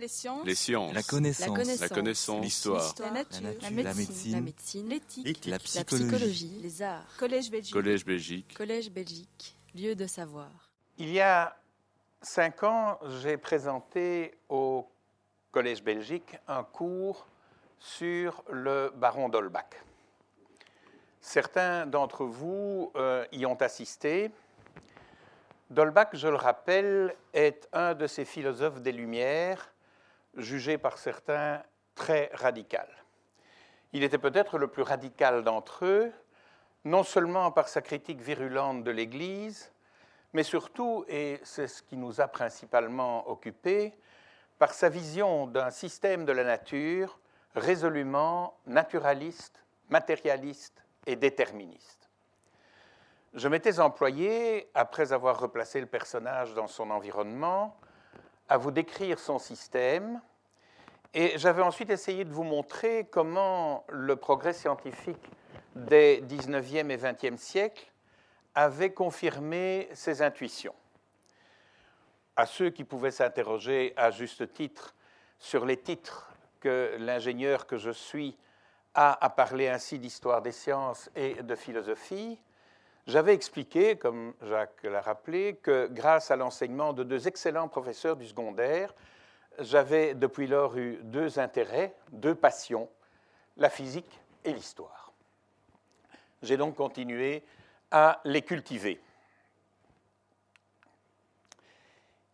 Les sciences. Les sciences. La connaissance. La connaissance. L'histoire. La nature. La La nature. médecine. L'éthique. La La psychologie. psychologie. Les arts. Collège Belgique. Collège Belgique. Collège Belgique. Lieu de savoir. Il y a cinq ans, j'ai présenté au Collège Belgique un cours sur le baron d'Holbach. Certains d'entre vous euh, y ont assisté. D'Holbach, je le rappelle, est un de ces philosophes des Lumières, jugé par certains très radical. Il était peut-être le plus radical d'entre eux, non seulement par sa critique virulente de l'Église, mais surtout, et c'est ce qui nous a principalement occupés, par sa vision d'un système de la nature résolument naturaliste, matérialiste et déterministe. Je m'étais employé, après avoir replacé le personnage dans son environnement, à vous décrire son système, et j'avais ensuite essayé de vous montrer comment le progrès scientifique des 19e et 20e siècles avait confirmé ses intuitions. À ceux qui pouvaient s'interroger à juste titre sur les titres que l'ingénieur que je suis a à parler ainsi d'histoire des sciences et de philosophie, j'avais expliqué, comme Jacques l'a rappelé, que grâce à l'enseignement de deux excellents professeurs du secondaire, j'avais depuis lors eu deux intérêts, deux passions, la physique et l'histoire. J'ai donc continué à les cultiver.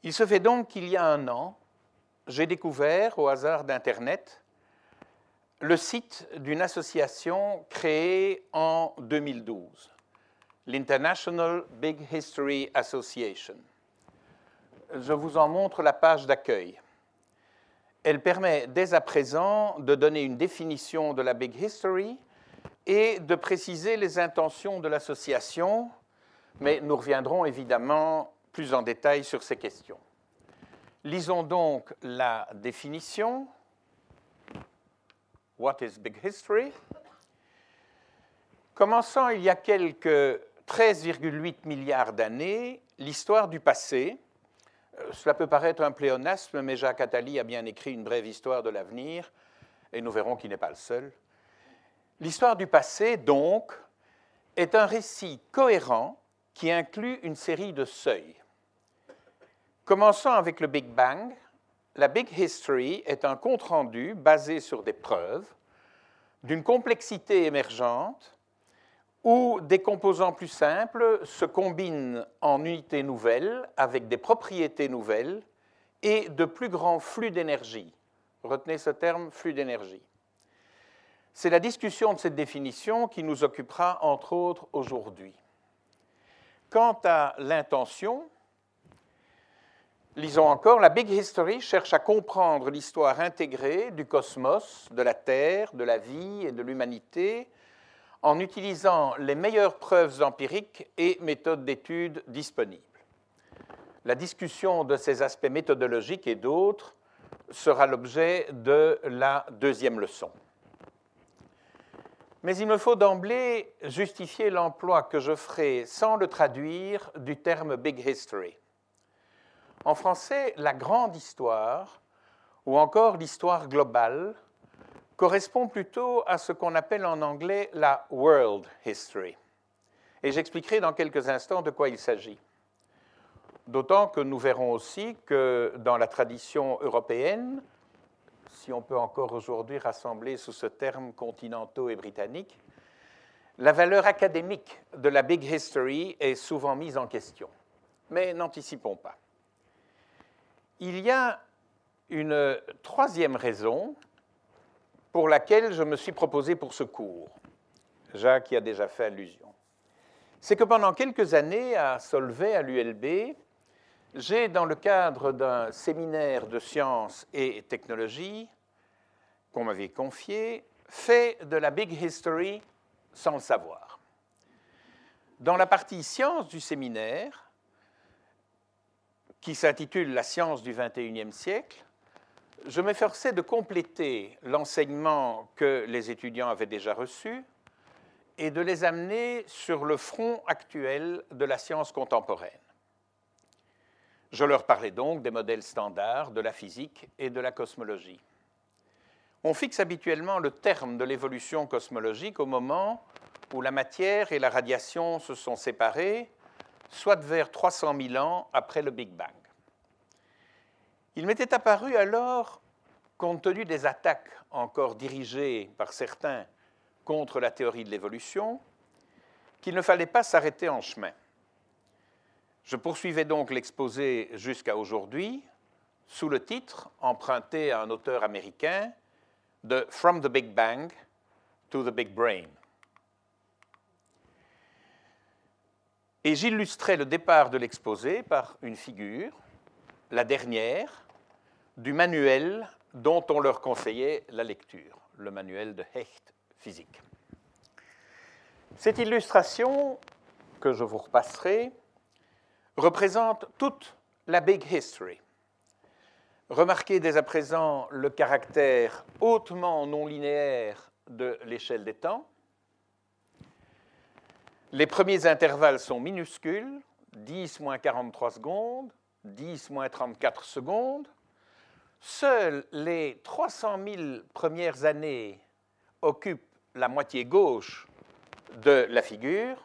Il se fait donc qu'il y a un an, j'ai découvert au hasard d'Internet le site d'une association créée en 2012, l'International Big History Association. Je vous en montre la page d'accueil. Elle permet dès à présent de donner une définition de la Big History et de préciser les intentions de l'association, mais nous reviendrons évidemment plus en détail sur ces questions. Lisons donc la définition. What is Big History? Commençant il y a quelques 13,8 milliards d'années, l'histoire du passé, euh, cela peut paraître un pléonasme, mais Jacques Attali a bien écrit une brève histoire de l'avenir, et nous verrons qu'il n'est pas le seul. L'histoire du passé, donc, est un récit cohérent qui inclut une série de seuils. Commençant avec le Big Bang, la Big History est un compte-rendu basé sur des preuves d'une complexité émergente où des composants plus simples se combinent en unités nouvelles avec des propriétés nouvelles et de plus grands flux d'énergie. Retenez ce terme, flux d'énergie. C'est la discussion de cette définition qui nous occupera entre autres aujourd'hui. Quant à l'intention, lisons encore, la Big History cherche à comprendre l'histoire intégrée du cosmos, de la Terre, de la vie et de l'humanité en utilisant les meilleures preuves empiriques et méthodes d'études disponibles. La discussion de ces aspects méthodologiques et d'autres sera l'objet de la deuxième leçon. Mais il me faut d'emblée justifier l'emploi que je ferai sans le traduire du terme Big History. En français, la grande histoire, ou encore l'histoire globale, correspond plutôt à ce qu'on appelle en anglais la World History. Et j'expliquerai dans quelques instants de quoi il s'agit. D'autant que nous verrons aussi que dans la tradition européenne, si on peut encore aujourd'hui rassembler sous ce terme continentaux et britanniques, la valeur académique de la Big History est souvent mise en question. Mais n'anticipons pas. Il y a une troisième raison pour laquelle je me suis proposé pour ce cours. Jacques y a déjà fait allusion. C'est que pendant quelques années, à Solvay, à l'ULB, j'ai, dans le cadre d'un séminaire de sciences et technologies qu'on m'avait confié, fait de la Big History sans le savoir. Dans la partie sciences du séminaire, qui s'intitule La science du XXIe siècle, je m'efforçais de compléter l'enseignement que les étudiants avaient déjà reçu et de les amener sur le front actuel de la science contemporaine. Je leur parlais donc des modèles standards de la physique et de la cosmologie. On fixe habituellement le terme de l'évolution cosmologique au moment où la matière et la radiation se sont séparées, soit vers 300 000 ans après le Big Bang. Il m'était apparu alors, compte tenu des attaques encore dirigées par certains contre la théorie de l'évolution, qu'il ne fallait pas s'arrêter en chemin. Je poursuivais donc l'exposé jusqu'à aujourd'hui sous le titre, emprunté à un auteur américain, de From the Big Bang to the Big Brain. Et j'illustrais le départ de l'exposé par une figure, la dernière, du manuel dont on leur conseillait la lecture, le manuel de Hecht physique. Cette illustration, que je vous repasserai, représente toute la Big History. Remarquez dès à présent le caractère hautement non linéaire de l'échelle des temps. Les premiers intervalles sont minuscules, 10 moins 43 secondes, 10 moins 34 secondes. Seules les 300 000 premières années occupent la moitié gauche de la figure,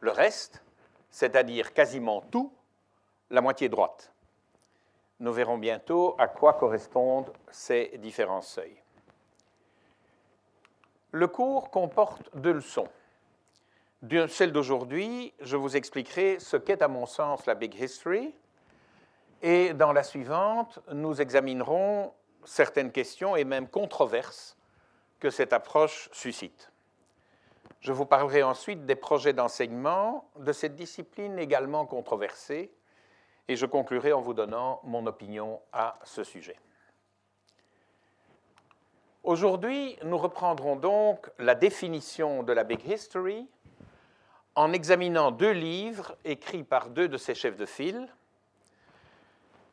le reste, c'est-à-dire quasiment tout, la moitié droite. Nous verrons bientôt à quoi correspondent ces différents seuils. Le cours comporte deux leçons. Celle d'aujourd'hui, je vous expliquerai ce qu'est à mon sens la Big History, et dans la suivante, nous examinerons certaines questions et même controverses que cette approche suscite. Je vous parlerai ensuite des projets d'enseignement de cette discipline également controversée et je conclurai en vous donnant mon opinion à ce sujet. Aujourd'hui, nous reprendrons donc la définition de la Big History en examinant deux livres écrits par deux de ses chefs de file.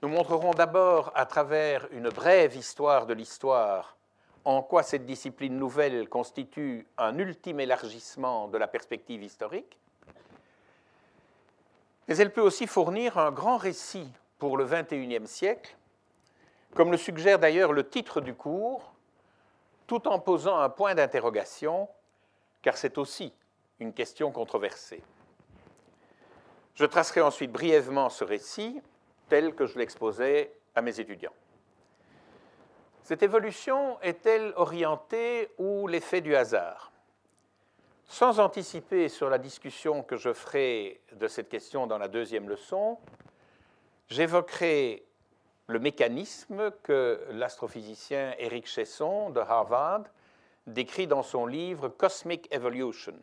Nous montrerons d'abord à travers une brève histoire de l'histoire en quoi cette discipline nouvelle constitue un ultime élargissement de la perspective historique, mais elle peut aussi fournir un grand récit pour le XXIe siècle, comme le suggère d'ailleurs le titre du cours, tout en posant un point d'interrogation, car c'est aussi une question controversée. Je tracerai ensuite brièvement ce récit tel que je l'exposais à mes étudiants. Cette évolution est-elle orientée ou l'effet du hasard? Sans anticiper sur la discussion que je ferai de cette question dans la deuxième leçon, j'évoquerai le mécanisme que l'astrophysicien Eric Chesson de Harvard décrit dans son livre Cosmic Evolution.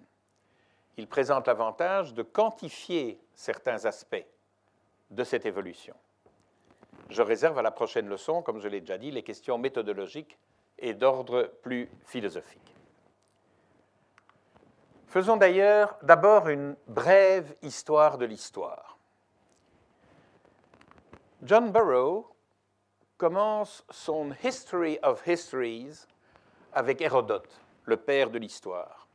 Il présente l'avantage de quantifier certains aspects de cette évolution. Je réserve à la prochaine leçon, comme je l'ai déjà dit, les questions méthodologiques et d'ordre plus philosophique. Faisons d'ailleurs d'abord une brève histoire de l'histoire. John Burrow commence son History of Histories avec Hérodote, le père de l'histoire.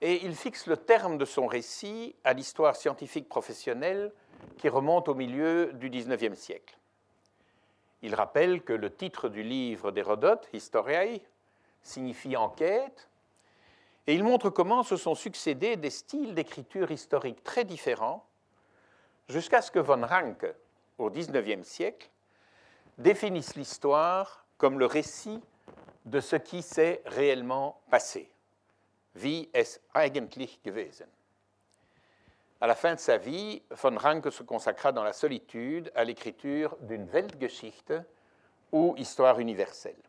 Et il fixe le terme de son récit à l'histoire scientifique professionnelle qui remonte au milieu du XIXe siècle. Il rappelle que le titre du livre d'Hérodote, Historiae, signifie enquête, et il montre comment se sont succédés des styles d'écriture historique très différents, jusqu'à ce que von Ranke, au XIXe siècle, définisse l'histoire comme le récit de ce qui s'est réellement passé. Wie es eigentlich gewesen? À la fin de sa vie, von Ranke se consacra dans la solitude à l'écriture d'une Weltgeschichte ou histoire universelle.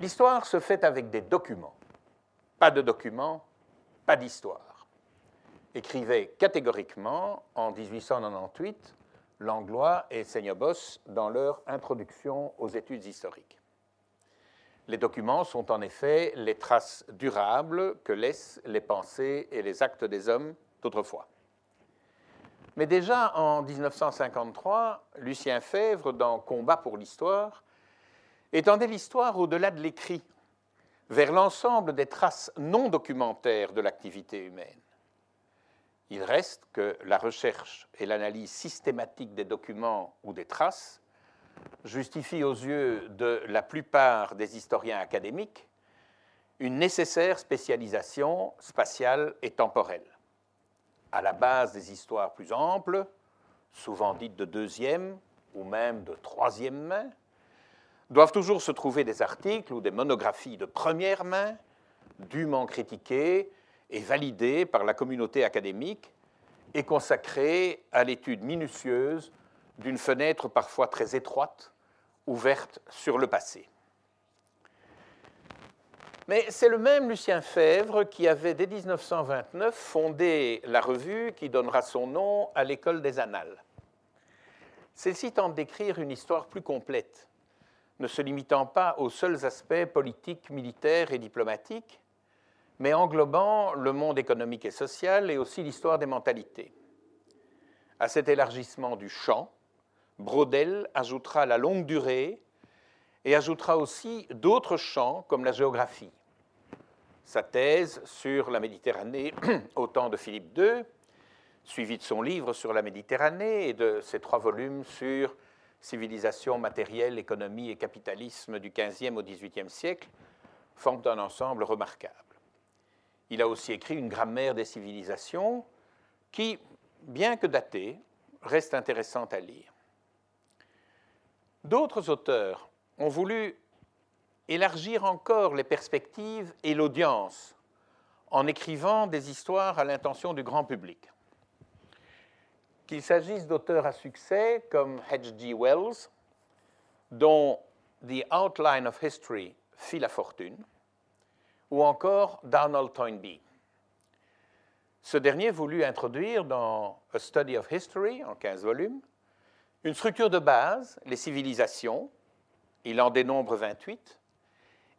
L'histoire se fait avec des documents. Pas de documents, pas d'histoire. Écrivait catégoriquement en 1898 Langlois et Seignobos dans leur introduction aux études historiques. Les documents sont en effet les traces durables que laissent les pensées et les actes des hommes d'autrefois. Mais déjà en 1953, Lucien Fèvre, dans Combat pour l'histoire, étendait l'histoire au-delà de l'écrit, vers l'ensemble des traces non documentaires de l'activité humaine. Il reste que la recherche et l'analyse systématique des documents ou des traces justifient aux yeux de la plupart des historiens académiques une nécessaire spécialisation spatiale et temporelle. À la base des histoires plus amples, souvent dites de deuxième ou même de troisième main, doivent toujours se trouver des articles ou des monographies de première main, dûment critiqués et validés par la communauté académique et consacrés à l'étude minutieuse d'une fenêtre parfois très étroite, ouverte sur le passé. Mais c'est le même Lucien Fèvre qui avait, dès 1929, fondé la revue qui donnera son nom à l'École des Annales. Celle-ci tente d'écrire une histoire plus complète, ne se limitant pas aux seuls aspects politiques, militaires et diplomatiques, mais englobant le monde économique et social et aussi l'histoire des mentalités. À cet élargissement du champ, Brodel ajoutera la longue durée et ajoutera aussi d'autres champs comme la géographie. Sa thèse sur la Méditerranée au temps de Philippe II, suivie de son livre sur la Méditerranée et de ses trois volumes sur civilisation matérielle, économie et capitalisme du XVe au XVIIIe siècle, forment un ensemble remarquable. Il a aussi écrit une grammaire des civilisations qui, bien que datée, reste intéressante à lire. D'autres auteurs ont voulu élargir encore les perspectives et l'audience en écrivant des histoires à l'intention du grand public. Qu'il s'agisse d'auteurs à succès comme H.G. Wells, dont The Outline of History fit la fortune, ou encore Donald Toynbee. Ce dernier voulut introduire dans A Study of History, en 15 volumes, une structure de base, les civilisations, il en dénombre 28,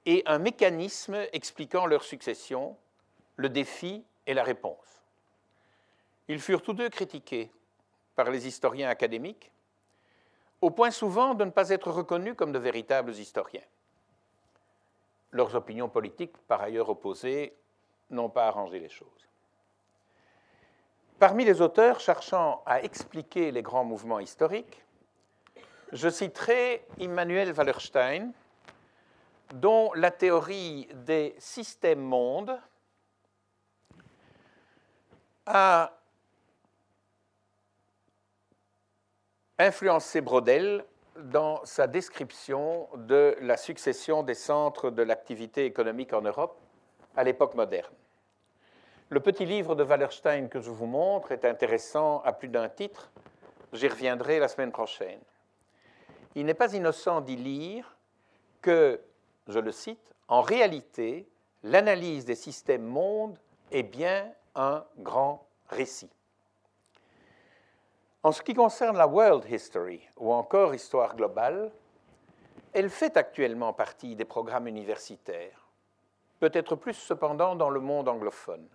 et un mécanisme expliquant leur succession, le défi et la réponse. Ils furent tous deux critiqués par les historiens académiques, au point souvent de ne pas être reconnus comme de véritables historiens. Leurs opinions politiques, par ailleurs opposées, n'ont pas arrangé les choses. Parmi les auteurs cherchant à expliquer les grands mouvements historiques, je citerai Immanuel Wallerstein, dont la théorie des systèmes-mondes a influencé Brodel dans sa description de la succession des centres de l'activité économique en Europe à l'époque moderne. Le petit livre de Wallerstein que je vous montre est intéressant à plus d'un titre. J'y reviendrai la semaine prochaine. Il n'est pas innocent d'y lire que, je le cite, en réalité, l'analyse des systèmes mondes est bien un grand récit. En ce qui concerne la World History ou encore Histoire globale, elle fait actuellement partie des programmes universitaires, peut-être plus cependant dans le monde anglophone.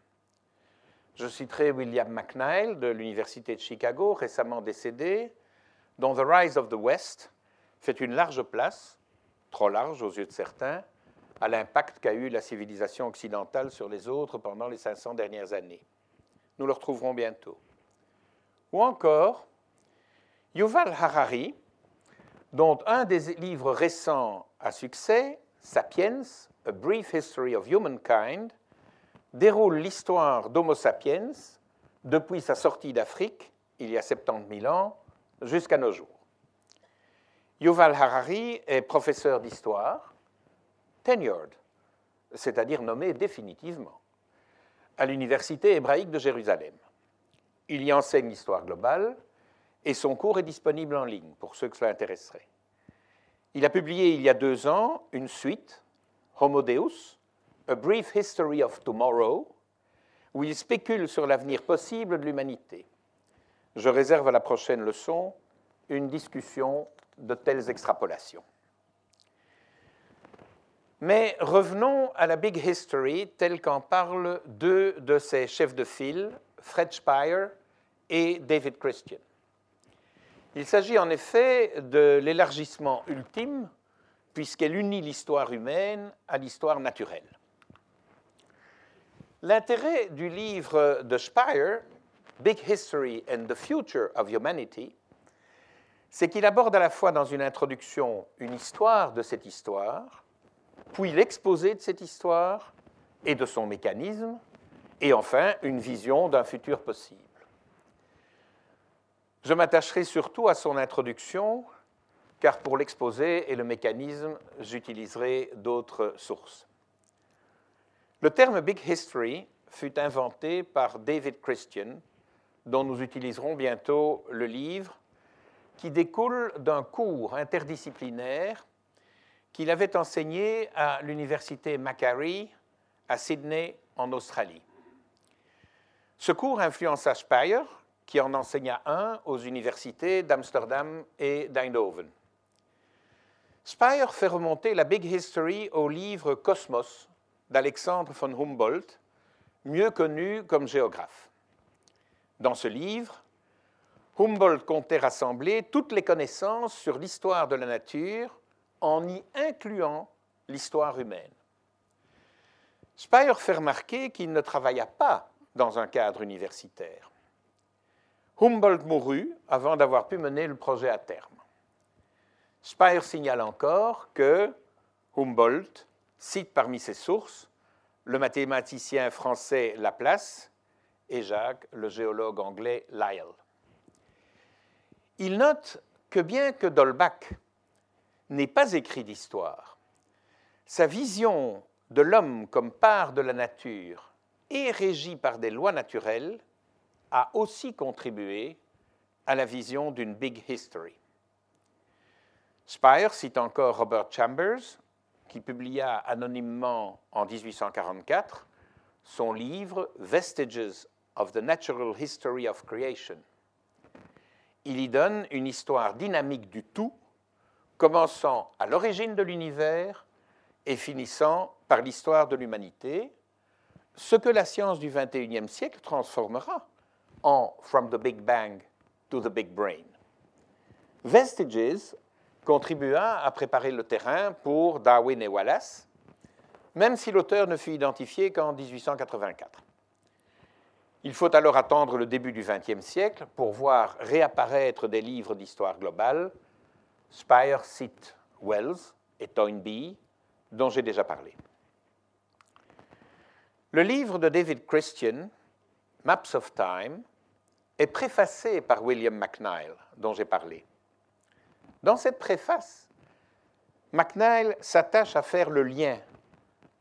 Je citerai William McNeil de l'Université de Chicago, récemment décédé, dont The Rise of the West fait une large place, trop large aux yeux de certains, à l'impact qu'a eu la civilisation occidentale sur les autres pendant les 500 dernières années. Nous le retrouverons bientôt. Ou encore, Yuval Harari, dont un des livres récents à succès, Sapiens, A Brief History of Humankind, déroule l'histoire d'Homo sapiens depuis sa sortie d'Afrique, il y a 70 000 ans, jusqu'à nos jours. Yuval Harari est professeur d'histoire, tenured, c'est-à-dire nommé définitivement, à l'Université hébraïque de Jérusalem. Il y enseigne l'histoire globale et son cours est disponible en ligne pour ceux que cela intéresserait. Il a publié il y a deux ans une suite, Homo Deus, a Brief History of Tomorrow, où il spécule sur l'avenir possible de l'humanité. Je réserve à la prochaine leçon une discussion de telles extrapolations. Mais revenons à la Big History telle qu'en parlent deux de ses chefs de file, Fred Speyer et David Christian. Il s'agit en effet de l'élargissement ultime, puisqu'elle unit l'histoire humaine à l'histoire naturelle. L'intérêt du livre de Speyer Big History and the Future of Humanity, c'est qu'il aborde à la fois dans une introduction une histoire de cette histoire, puis l'exposé de cette histoire et de son mécanisme, et enfin une vision d'un futur possible. Je m'attacherai surtout à son introduction, car pour l'exposé et le mécanisme, j'utiliserai d'autres sources. Le terme Big History fut inventé par David Christian, dont nous utiliserons bientôt le livre, qui découle d'un cours interdisciplinaire qu'il avait enseigné à l'université Macquarie à Sydney, en Australie. Ce cours influença Speyer, qui en enseigna un aux universités d'Amsterdam et d'Eindhoven. Speyer fait remonter la Big History au livre Cosmos d'Alexandre von Humboldt, mieux connu comme géographe. Dans ce livre, Humboldt comptait rassembler toutes les connaissances sur l'histoire de la nature en y incluant l'histoire humaine. Speyer fait remarquer qu'il ne travailla pas dans un cadre universitaire. Humboldt mourut avant d'avoir pu mener le projet à terme. Speyer signale encore que Humboldt cite parmi ses sources le mathématicien français Laplace et Jacques, le géologue anglais Lyell. Il note que bien que Dolbach n'ait pas écrit d'histoire, sa vision de l'homme comme part de la nature et régi par des lois naturelles a aussi contribué à la vision d'une big history. Spire cite encore Robert Chambers, qui publia anonymement en 1844 son livre Vestiges of the Natural History of Creation. Il y donne une histoire dynamique du tout, commençant à l'origine de l'univers et finissant par l'histoire de l'humanité, ce que la science du XXIe siècle transformera en From the Big Bang to the Big Brain. Vestiges contribua à préparer le terrain pour Darwin et Wallace, même si l'auteur ne fut identifié qu'en 1884. Il faut alors attendre le début du XXe siècle pour voir réapparaître des livres d'histoire globale, Spire cite Wells et Toynbee, dont j'ai déjà parlé. Le livre de David Christian, Maps of Time, est préfacé par William McNeil, dont j'ai parlé. Dans cette préface, McNeil s'attache à faire le lien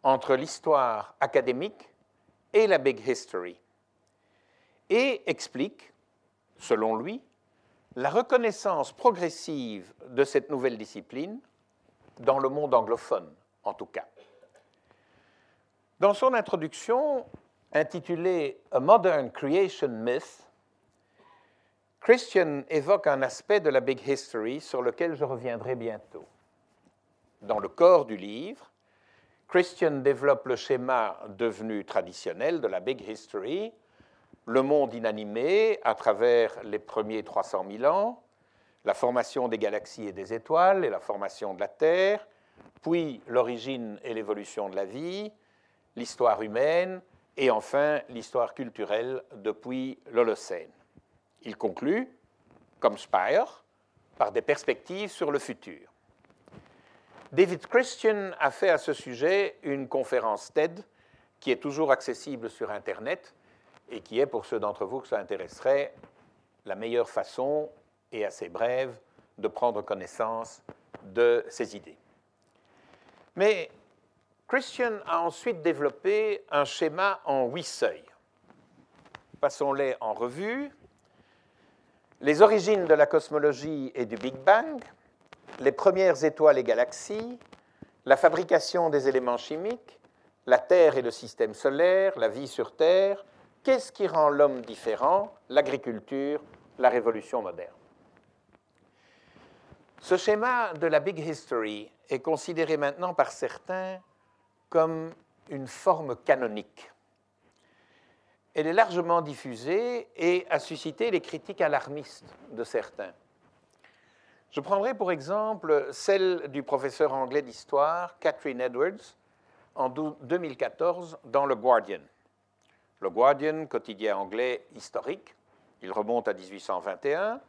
entre l'histoire académique et la big history et explique, selon lui, la reconnaissance progressive de cette nouvelle discipline dans le monde anglophone, en tout cas. Dans son introduction, intitulée A Modern Creation Myth, Christian évoque un aspect de la Big History sur lequel je reviendrai bientôt. Dans le corps du livre, Christian développe le schéma devenu traditionnel de la Big History, le monde inanimé à travers les premiers 300 000 ans, la formation des galaxies et des étoiles et la formation de la Terre, puis l'origine et l'évolution de la vie, l'histoire humaine et enfin l'histoire culturelle depuis l'Holocène. Il conclut, comme Spire, par des perspectives sur le futur. David Christian a fait à ce sujet une conférence TED qui est toujours accessible sur Internet et qui est, pour ceux d'entre vous que ça intéresserait, la meilleure façon et assez brève de prendre connaissance de ces idées. Mais Christian a ensuite développé un schéma en huit seuils. Passons-les en revue. Les origines de la cosmologie et du Big Bang, les premières étoiles et galaxies, la fabrication des éléments chimiques, la Terre et le système solaire, la vie sur Terre, qu'est-ce qui rend l'homme différent, l'agriculture, la révolution moderne? Ce schéma de la Big History est considéré maintenant par certains comme une forme canonique. Elle est largement diffusée et a suscité les critiques alarmistes de certains. Je prendrai pour exemple celle du professeur anglais d'histoire Catherine Edwards en 2014 dans Le Guardian. Le Guardian, quotidien anglais historique, Il remonte à 1821,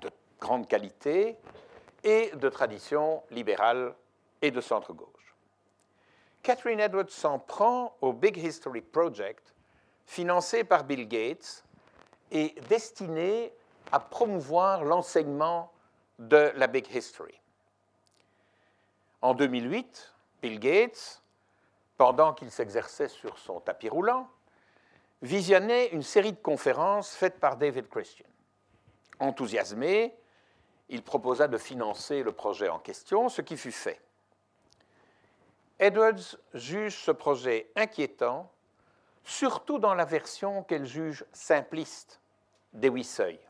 de grande qualité et de tradition libérale et de centre-gauche. Catherine Edwards s'en prend au Big Historic Project, financé par Bill Gates et destiné à promouvoir l'enseignement de la Big History. En 2008, Bill Gates, pendant qu'il s'exerçait sur son tapis roulant, visionnait une série de conférences faites par David Christian. Enthousiasmé, il proposa de financer le projet en question, ce qui fut fait. Edwards juge ce projet inquiétant, surtout dans la version qu'elle juge simpliste des huit seuils.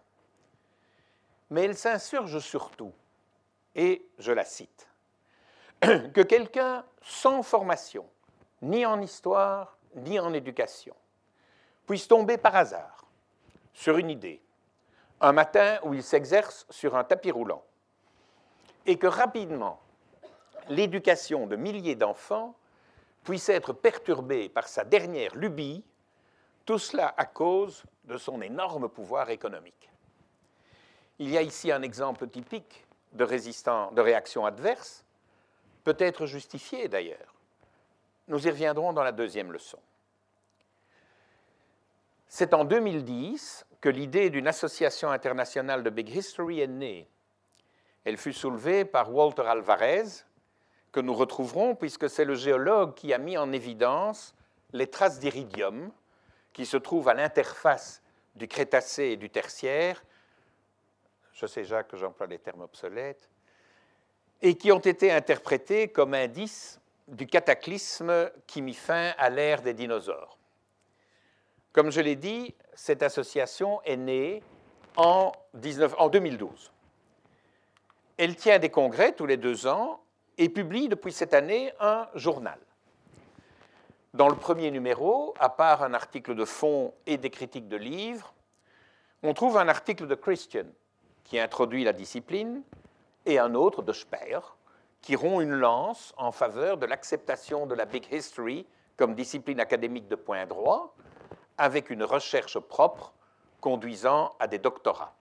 Mais elle s'insurge surtout, et je la cite, que quelqu'un sans formation, ni en histoire, ni en éducation, puisse tomber par hasard sur une idée, un matin où il s'exerce sur un tapis roulant, et que rapidement l'éducation de milliers d'enfants puisse être perturbée par sa dernière lubie, tout cela à cause de son énorme pouvoir économique. Il y a ici un exemple typique de, de réaction adverse, peut-être justifiée d'ailleurs. Nous y reviendrons dans la deuxième leçon. C'est en 2010 que l'idée d'une association internationale de Big History est née. Elle fut soulevée par Walter Alvarez, que nous retrouverons puisque c'est le géologue qui a mis en évidence les traces d'iridium qui se trouvent à l'interface du Crétacé et du Tertiaire. Je sais, Jacques, que j'emploie les termes obsolètes. Et qui ont été interprétés comme indices du cataclysme qui mit fin à l'ère des dinosaures. Comme je l'ai dit, cette association est née en, 2012. Elle tient des congrès tous les deux ans et publie depuis cette année un journal. Dans le premier numéro, à part un article de fond et des critiques de livres, on trouve un article de Christian qui introduit la discipline et un autre de Speer qui rompt une lance en faveur de l'acceptation de la Big History comme discipline académique de point droit avec une recherche propre conduisant à des doctorats.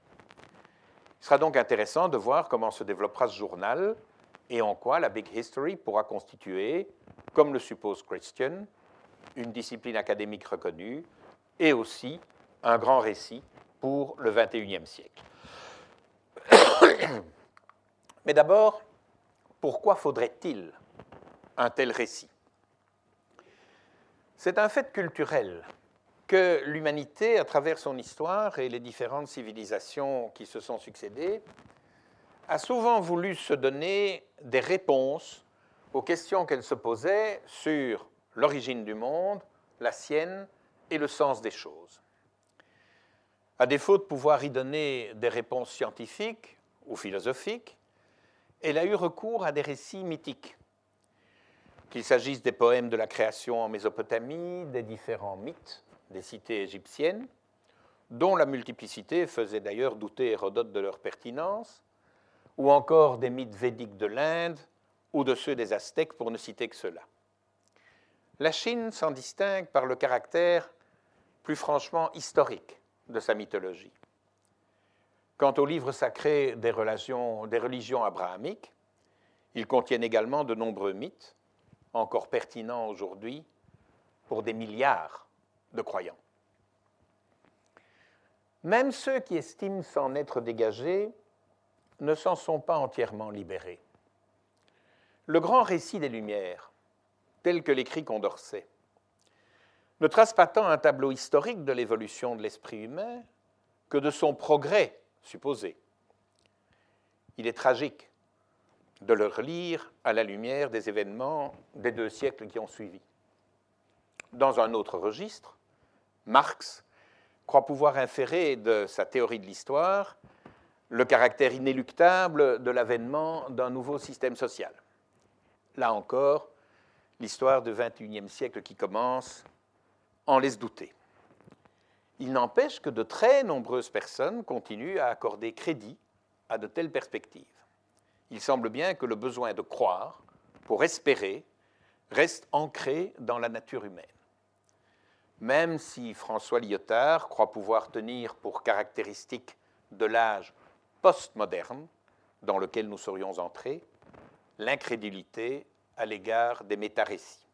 Il sera donc intéressant de voir comment se développera ce journal et en quoi la Big History pourra constituer, comme le suppose Christian, une discipline académique reconnue et aussi un grand récit pour le XXIe siècle. Mais d'abord, pourquoi faudrait-il un tel récit? C'est un fait culturel que l'humanité, à travers son histoire et les différentes civilisations qui se sont succédées, a souvent voulu se donner des réponses aux questions qu'elle se posait sur l'origine du monde, la sienne et le sens des choses. À défaut de pouvoir y donner des réponses scientifiques ou philosophiques, elle a eu recours à des récits mythiques, qu'il s'agisse des poèmes de la création en Mésopotamie, des différents mythes des cités égyptiennes, dont la multiplicité faisait d'ailleurs douter Hérodote de leur pertinence, ou encore des mythes védiques de l'Inde ou de ceux des Aztèques, pour ne citer que cela. La Chine s'en distingue par le caractère plus franchement historique de sa mythologie. Quant aux livres sacrés des, des religions abrahamiques, ils contiennent également de nombreux mythes, encore pertinents aujourd'hui pour des milliards de croyants. Même ceux qui estiment s'en être dégagés ne s'en sont pas entièrement libérés. Le grand récit des Lumières, tel que l'écrit Condorcet, ne trace pas tant un tableau historique de l'évolution de l'esprit humain que de son progrès supposé. Il est tragique de le relire à la lumière des événements des deux siècles qui ont suivi. Dans un autre registre, Marx croit pouvoir inférer de sa théorie de l'histoire le caractère inéluctable de l'avènement d'un nouveau système social. Là encore, l'histoire du XXIe siècle qui commence en laisse douter. Il n'empêche que de très nombreuses personnes continuent à accorder crédit à de telles perspectives. Il semble bien que le besoin de croire, pour espérer, reste ancré dans la nature humaine. même si François Lyotard croit pouvoir tenir pour caractéristique de l'âge postmoderne dans lequel nous serions entrés l'incrédulité à l'égard des métarécits.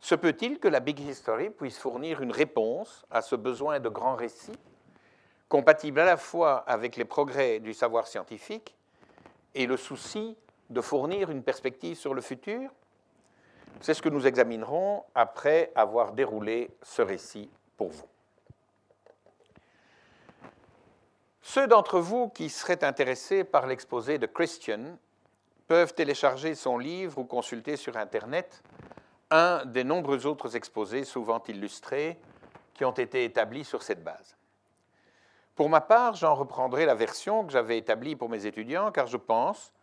Se peut-il que la Big History puisse fournir une réponse à ce besoin de grands récits, compatible à la fois avec les progrès du savoir scientifique et le souci de fournir une perspective sur le futur? C'est ce que nous examinerons après avoir déroulé ce récit pour vous. Ceux d'entre vous qui seraient intéressés par l'exposé de Christian peuvent télécharger son livre ou consulter sur Internet un des nombreux autres exposés, souvent illustrés, qui ont été établis sur cette base. Pour ma part, j'en reprendrai la version que j'avais établie pour mes étudiants, car je pense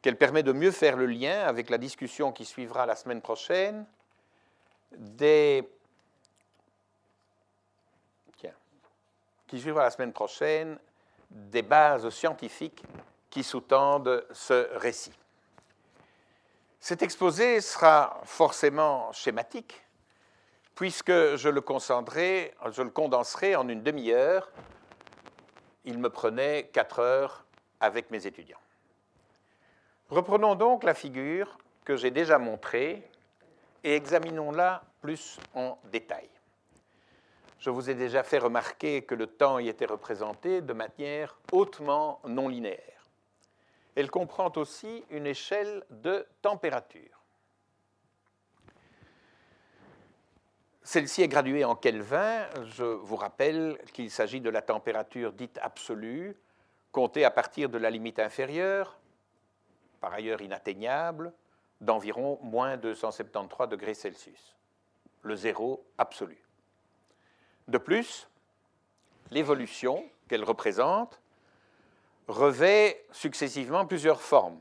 qu'elle permet de mieux faire le lien avec la discussion qui suivra la semaine prochaine des qui suivra la semaine prochaine des bases scientifiques qui sous-tendent ce récit. Cet exposé sera forcément schématique, puisque je le, condenserai en une demi-heure. Il me prenait quatre heures avec mes étudiants. Reprenons donc la figure que j'ai déjà montrée et examinons-la plus en détail. Je vous ai déjà fait remarquer que le temps y était représenté de manière hautement non linéaire. Elle comprend aussi une échelle de température. Celle-ci est graduée en Kelvin. Je vous rappelle qu'il s'agit de la température dite absolue, comptée à partir de la limite inférieure, par ailleurs inatteignable, d'environ moins 273 degrés Celsius, le zéro absolu. De plus, l'évolution qu'elle représente revêt successivement plusieurs formes.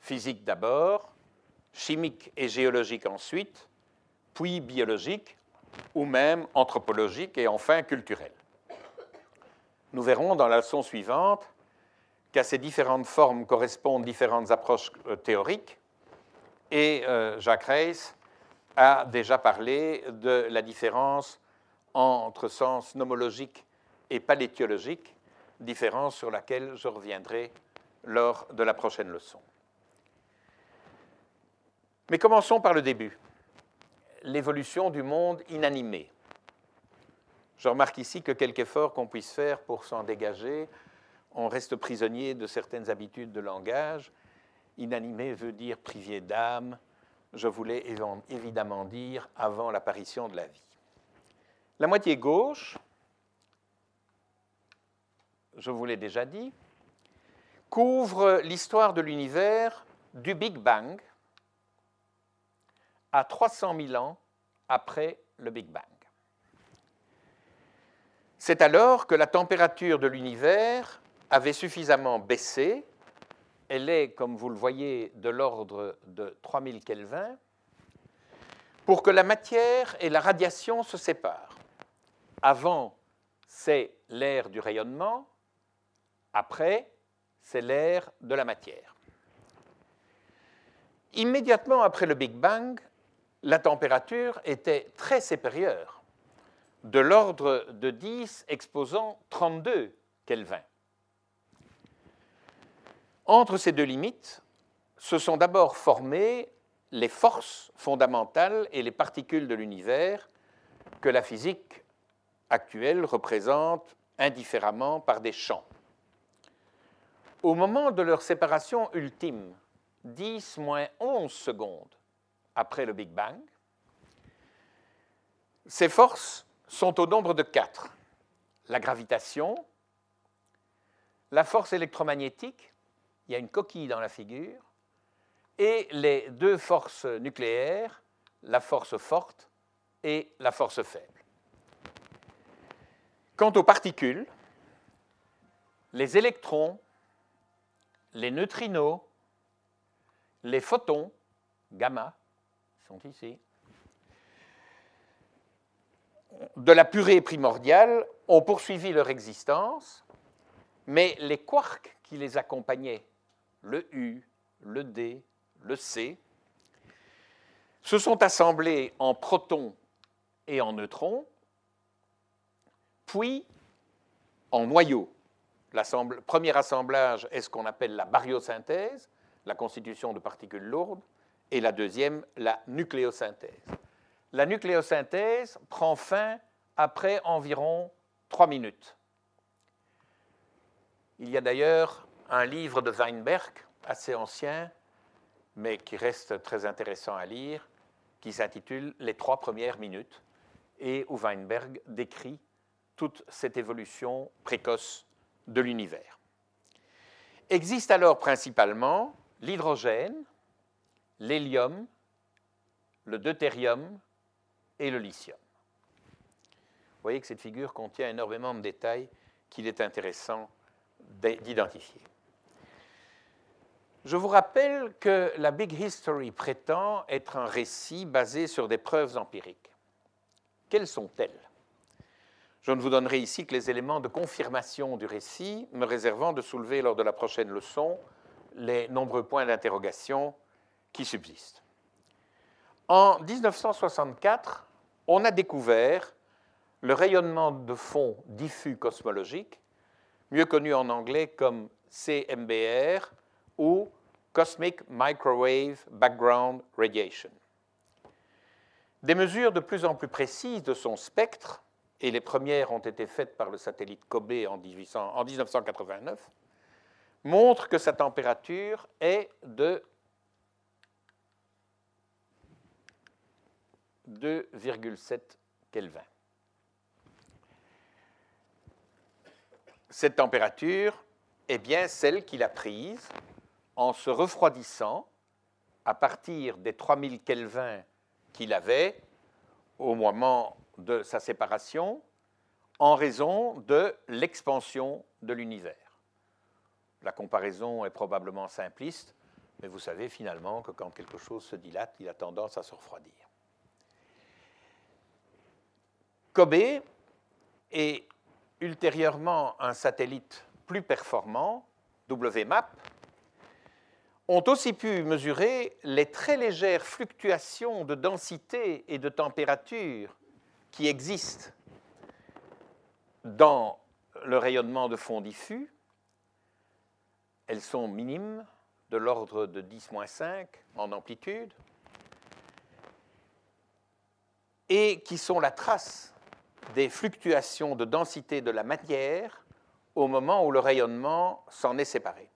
Physique d'abord, chimique et géologique ensuite, puis biologique, ou même anthropologique et enfin culturelle. Nous verrons dans la leçon suivante qu'à ces différentes formes correspondent différentes approches euh, théoriques, et euh, Jacques Reis a déjà parlé de la différence entre sens nomologique et palétiologique, différence sur laquelle je reviendrai lors de la prochaine leçon. Mais commençons par le début, l'évolution du monde inanimé. Je remarque ici que quelque effort qu'on puisse faire pour s'en dégager, on reste prisonnier de certaines habitudes de langage. Inanimé veut dire privé d'âme, je voulais évidemment dire avant l'apparition de la vie. La moitié gauche, je vous l'ai déjà dit, couvre l'histoire de l'univers du Big Bang à 300 000 ans après le Big Bang. C'est alors que la température de l'univers avait suffisamment baissé. Elle est, comme vous le voyez, de l'ordre de 3000 Kelvin, pour que la matière et la radiation se séparent. Avant, c'est l'ère du rayonnement, après, c'est l'ère de la matière. Immédiatement après le Big Bang, la température était très supérieure, de l'ordre de 10 exposant 32 Kelvin. Entre ces deux limites, se sont d'abord formées les forces fondamentales et les particules de l'univers que la physique actuelle représente indifféremment par des champs. Au moment de leur séparation ultime, 10 moins 11 secondes après le Big Bang, ces forces sont au nombre de quatre. La gravitation, la force électromagnétique, il y a une coquille dans la figure, et les deux forces nucléaires, la force forte et la force faible. Quant aux particules, les électrons les neutrinos, les photons, gamma, sont ici, de la purée primordiale ont poursuivi leur existence, mais les quarks qui les accompagnaient, le U, le D, le C, se sont assemblés en protons et en neutrons, puis en noyaux. Le premier assemblage est ce qu'on appelle la baryosynthèse, la constitution de particules lourdes, et la deuxième, la nucléosynthèse. La nucléosynthèse prend fin après environ trois minutes. Il y a d'ailleurs un livre de Weinberg, assez ancien, mais qui reste très intéressant à lire, qui s'intitule Les trois premières minutes, et où Weinberg décrit toute cette évolution précoce de l'univers. Existe alors principalement l'hydrogène, l'hélium, le deutérium et le lithium. Vous voyez que cette figure contient énormément de détails qu'il est intéressant d'identifier. Je vous rappelle que la Big History prétend être un récit basé sur des preuves empiriques. Quelles sont-elles? Je ne vous donnerai ici que les éléments de confirmation du récit, me réservant de soulever lors de la prochaine leçon les nombreux points d'interrogation qui subsistent. En 1964, on a découvert le rayonnement de fond diffus cosmologique, mieux connu en anglais comme CMBR ou Cosmic Microwave Background Radiation. Des mesures de plus en plus précises de son spectre, et les premières ont été faites par le satellite COBE en, 1989, montrent que sa température est de 2,7 Kelvin. Cette température est bien celle qu'il a prise en se refroidissant à partir des 3000 Kelvin qu'il avait au moment de sa séparation en raison de l'expansion de l'univers. La comparaison est probablement simpliste, mais vous savez finalement que quand quelque chose se dilate, il a tendance à se refroidir. Kobe est ultérieurement un satellite plus performant, WMAP, ont aussi pu mesurer les très légères fluctuations de densité et de température qui existent dans le rayonnement de fond diffus. Elles sont minimes, de l'ordre de 10-5 en amplitude, et qui sont la trace des fluctuations de densité de la matière au moment où le rayonnement s'en est séparé.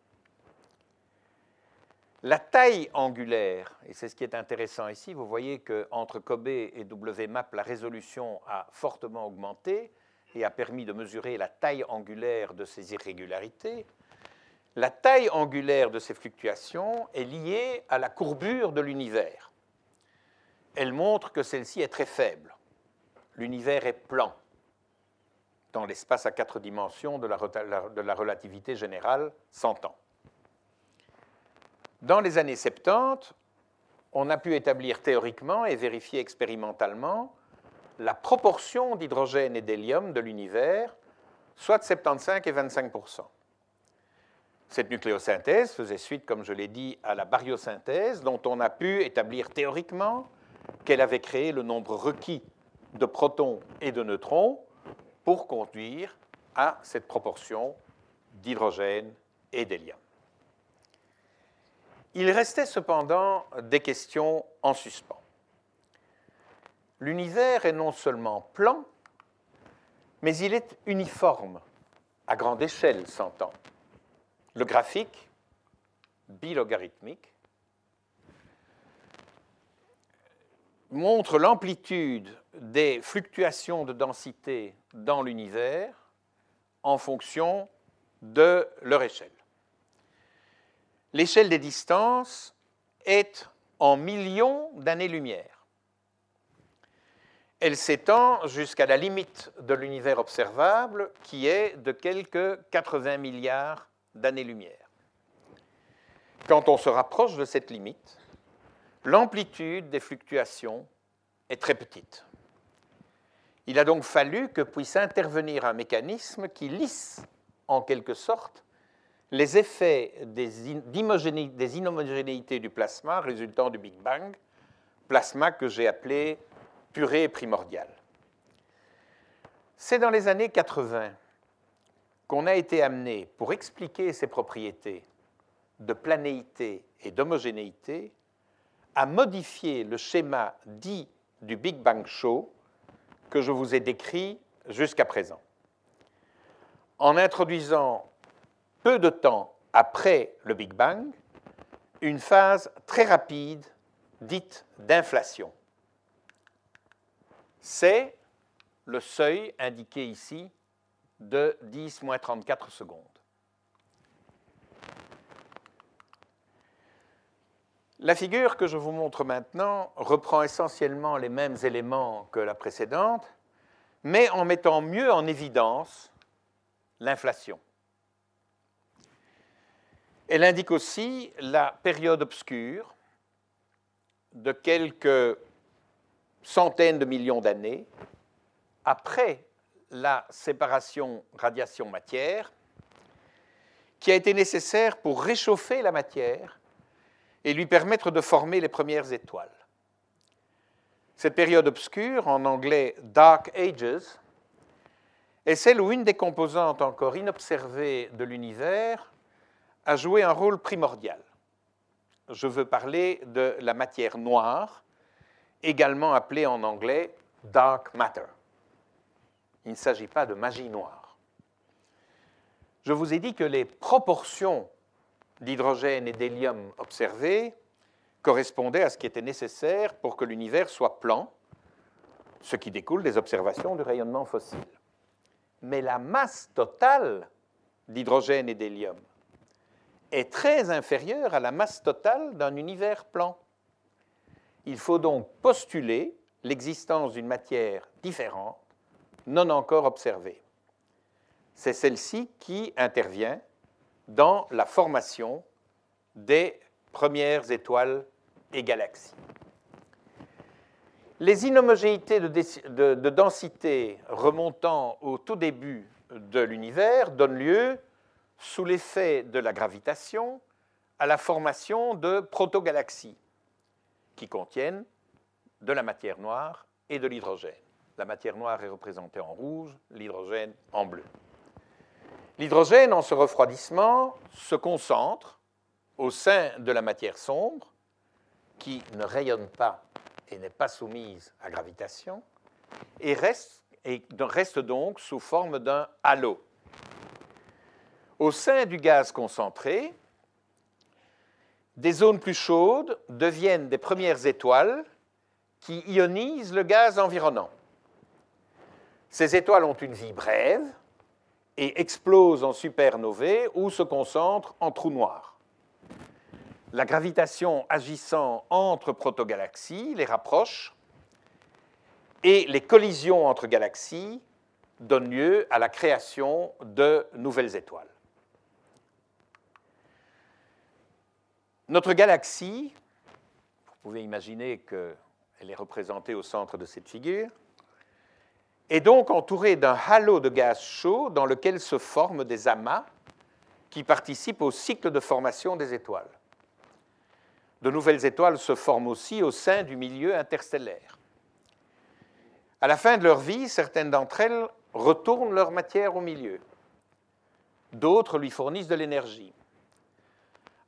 La taille angulaire, et c'est ce qui est intéressant ici, vous voyez qu'entre Kobe et WMAP, la résolution a fortement augmenté et a permis de mesurer la taille angulaire de ces irrégularités. La taille angulaire de ces fluctuations est liée à la courbure de l'univers. Elle montre que celle-ci est très faible l'univers est plan dans l'espace à quatre dimensions de la, relativité générale s'entend. Dans les années 70, on a pu établir théoriquement et vérifier expérimentalement la proportion d'hydrogène et d'hélium de l'univers, soit de 75 et 25% Cette nucléosynthèse faisait suite, comme je l'ai dit, à la baryosynthèse, dont on a pu établir théoriquement qu'elle avait créé le nombre requis de protons et de neutrons pour conduire à cette proportion d'hydrogène et d'hélium. Il restait cependant des questions en suspens. L'univers est non seulement plan, mais il est uniforme, à grande échelle, s'entend. Le graphique, bilogarithmique, montre l'amplitude des fluctuations de densité dans l'univers en fonction de leur échelle. L'échelle des distances est en millions d'années-lumière. Elle s'étend jusqu'à la limite de l'univers observable qui est de quelques 80 milliards d'années-lumière. Quand on se rapproche de cette limite, l'amplitude des fluctuations est très petite. Il a donc fallu que puisse intervenir un mécanisme qui lisse, en quelque sorte, les effets des, inhomogénéités du plasma résultant du Big Bang, plasma que j'ai appelé purée primordiale. C'est dans les années 80 qu'on a été amené, pour expliquer ces propriétés de planéité et d'homogénéité, à modifier le schéma dit du Big Bang Show que je vous ai décrit jusqu'à présent. En introduisant peu de temps après le Big Bang, une phase très rapide dite d'inflation. C'est le seuil indiqué ici de 10-34 secondes. La figure que je vous montre maintenant reprend essentiellement les mêmes éléments que la précédente, mais en mettant mieux en évidence l'inflation. Elle indique aussi la période obscure de quelques centaines de millions d'années après la séparation radiation-matière qui a été nécessaire pour réchauffer la matière et lui permettre de former les premières étoiles. Cette période obscure, en anglais Dark Ages, est celle où une des composantes encore inobservées de l'univers a joué un rôle primordial. Je veux parler de la matière noire, également appelée en anglais dark matter. Il ne s'agit pas de magie noire. Je vous ai dit que les proportions d'hydrogène et d'hélium observées correspondaient à ce qui était nécessaire pour que l'univers soit plan, ce qui découle des observations du rayonnement fossile. Mais la masse totale d'hydrogène et d'hélium est très inférieure à la masse totale d'un univers plan. Il faut donc postuler l'existence d'une matière différente, non encore observée. C'est celle-ci qui intervient dans la formation des premières étoiles et galaxies. Les inhomogénéités de, de, densité remontant au tout début de l'univers donnent lieu, sous l'effet de la gravitation, à la formation de protogalaxies qui contiennent de la matière noire et de l'hydrogène. La matière noire est représentée en rouge, l'hydrogène en bleu. L'hydrogène, en ce refroidissement, se concentre au sein de la matière sombre, qui ne rayonne pas et n'est pas soumise à gravitation, et reste, et reste donc sous forme d'un halo. Au sein du gaz concentré, des zones plus chaudes deviennent des premières étoiles qui ionisent le gaz environnant. Ces étoiles ont une vie brève, et explosent en supernovae ou se concentrent en trous noirs. La gravitation agissant entre protogalaxies les rapproche et les collisions entre galaxies donnent lieu à la création de nouvelles étoiles. Notre galaxie, vous pouvez imaginer qu'elle est représentée au centre de cette figure, est donc entouré d'un halo de gaz chaud dans lequel se forment des amas qui participent au cycle de formation des étoiles. De nouvelles étoiles se forment aussi au sein du milieu interstellaire. À la fin de leur vie, certaines d'entre elles retournent leur matière au milieu. D'autres lui fournissent de l'énergie.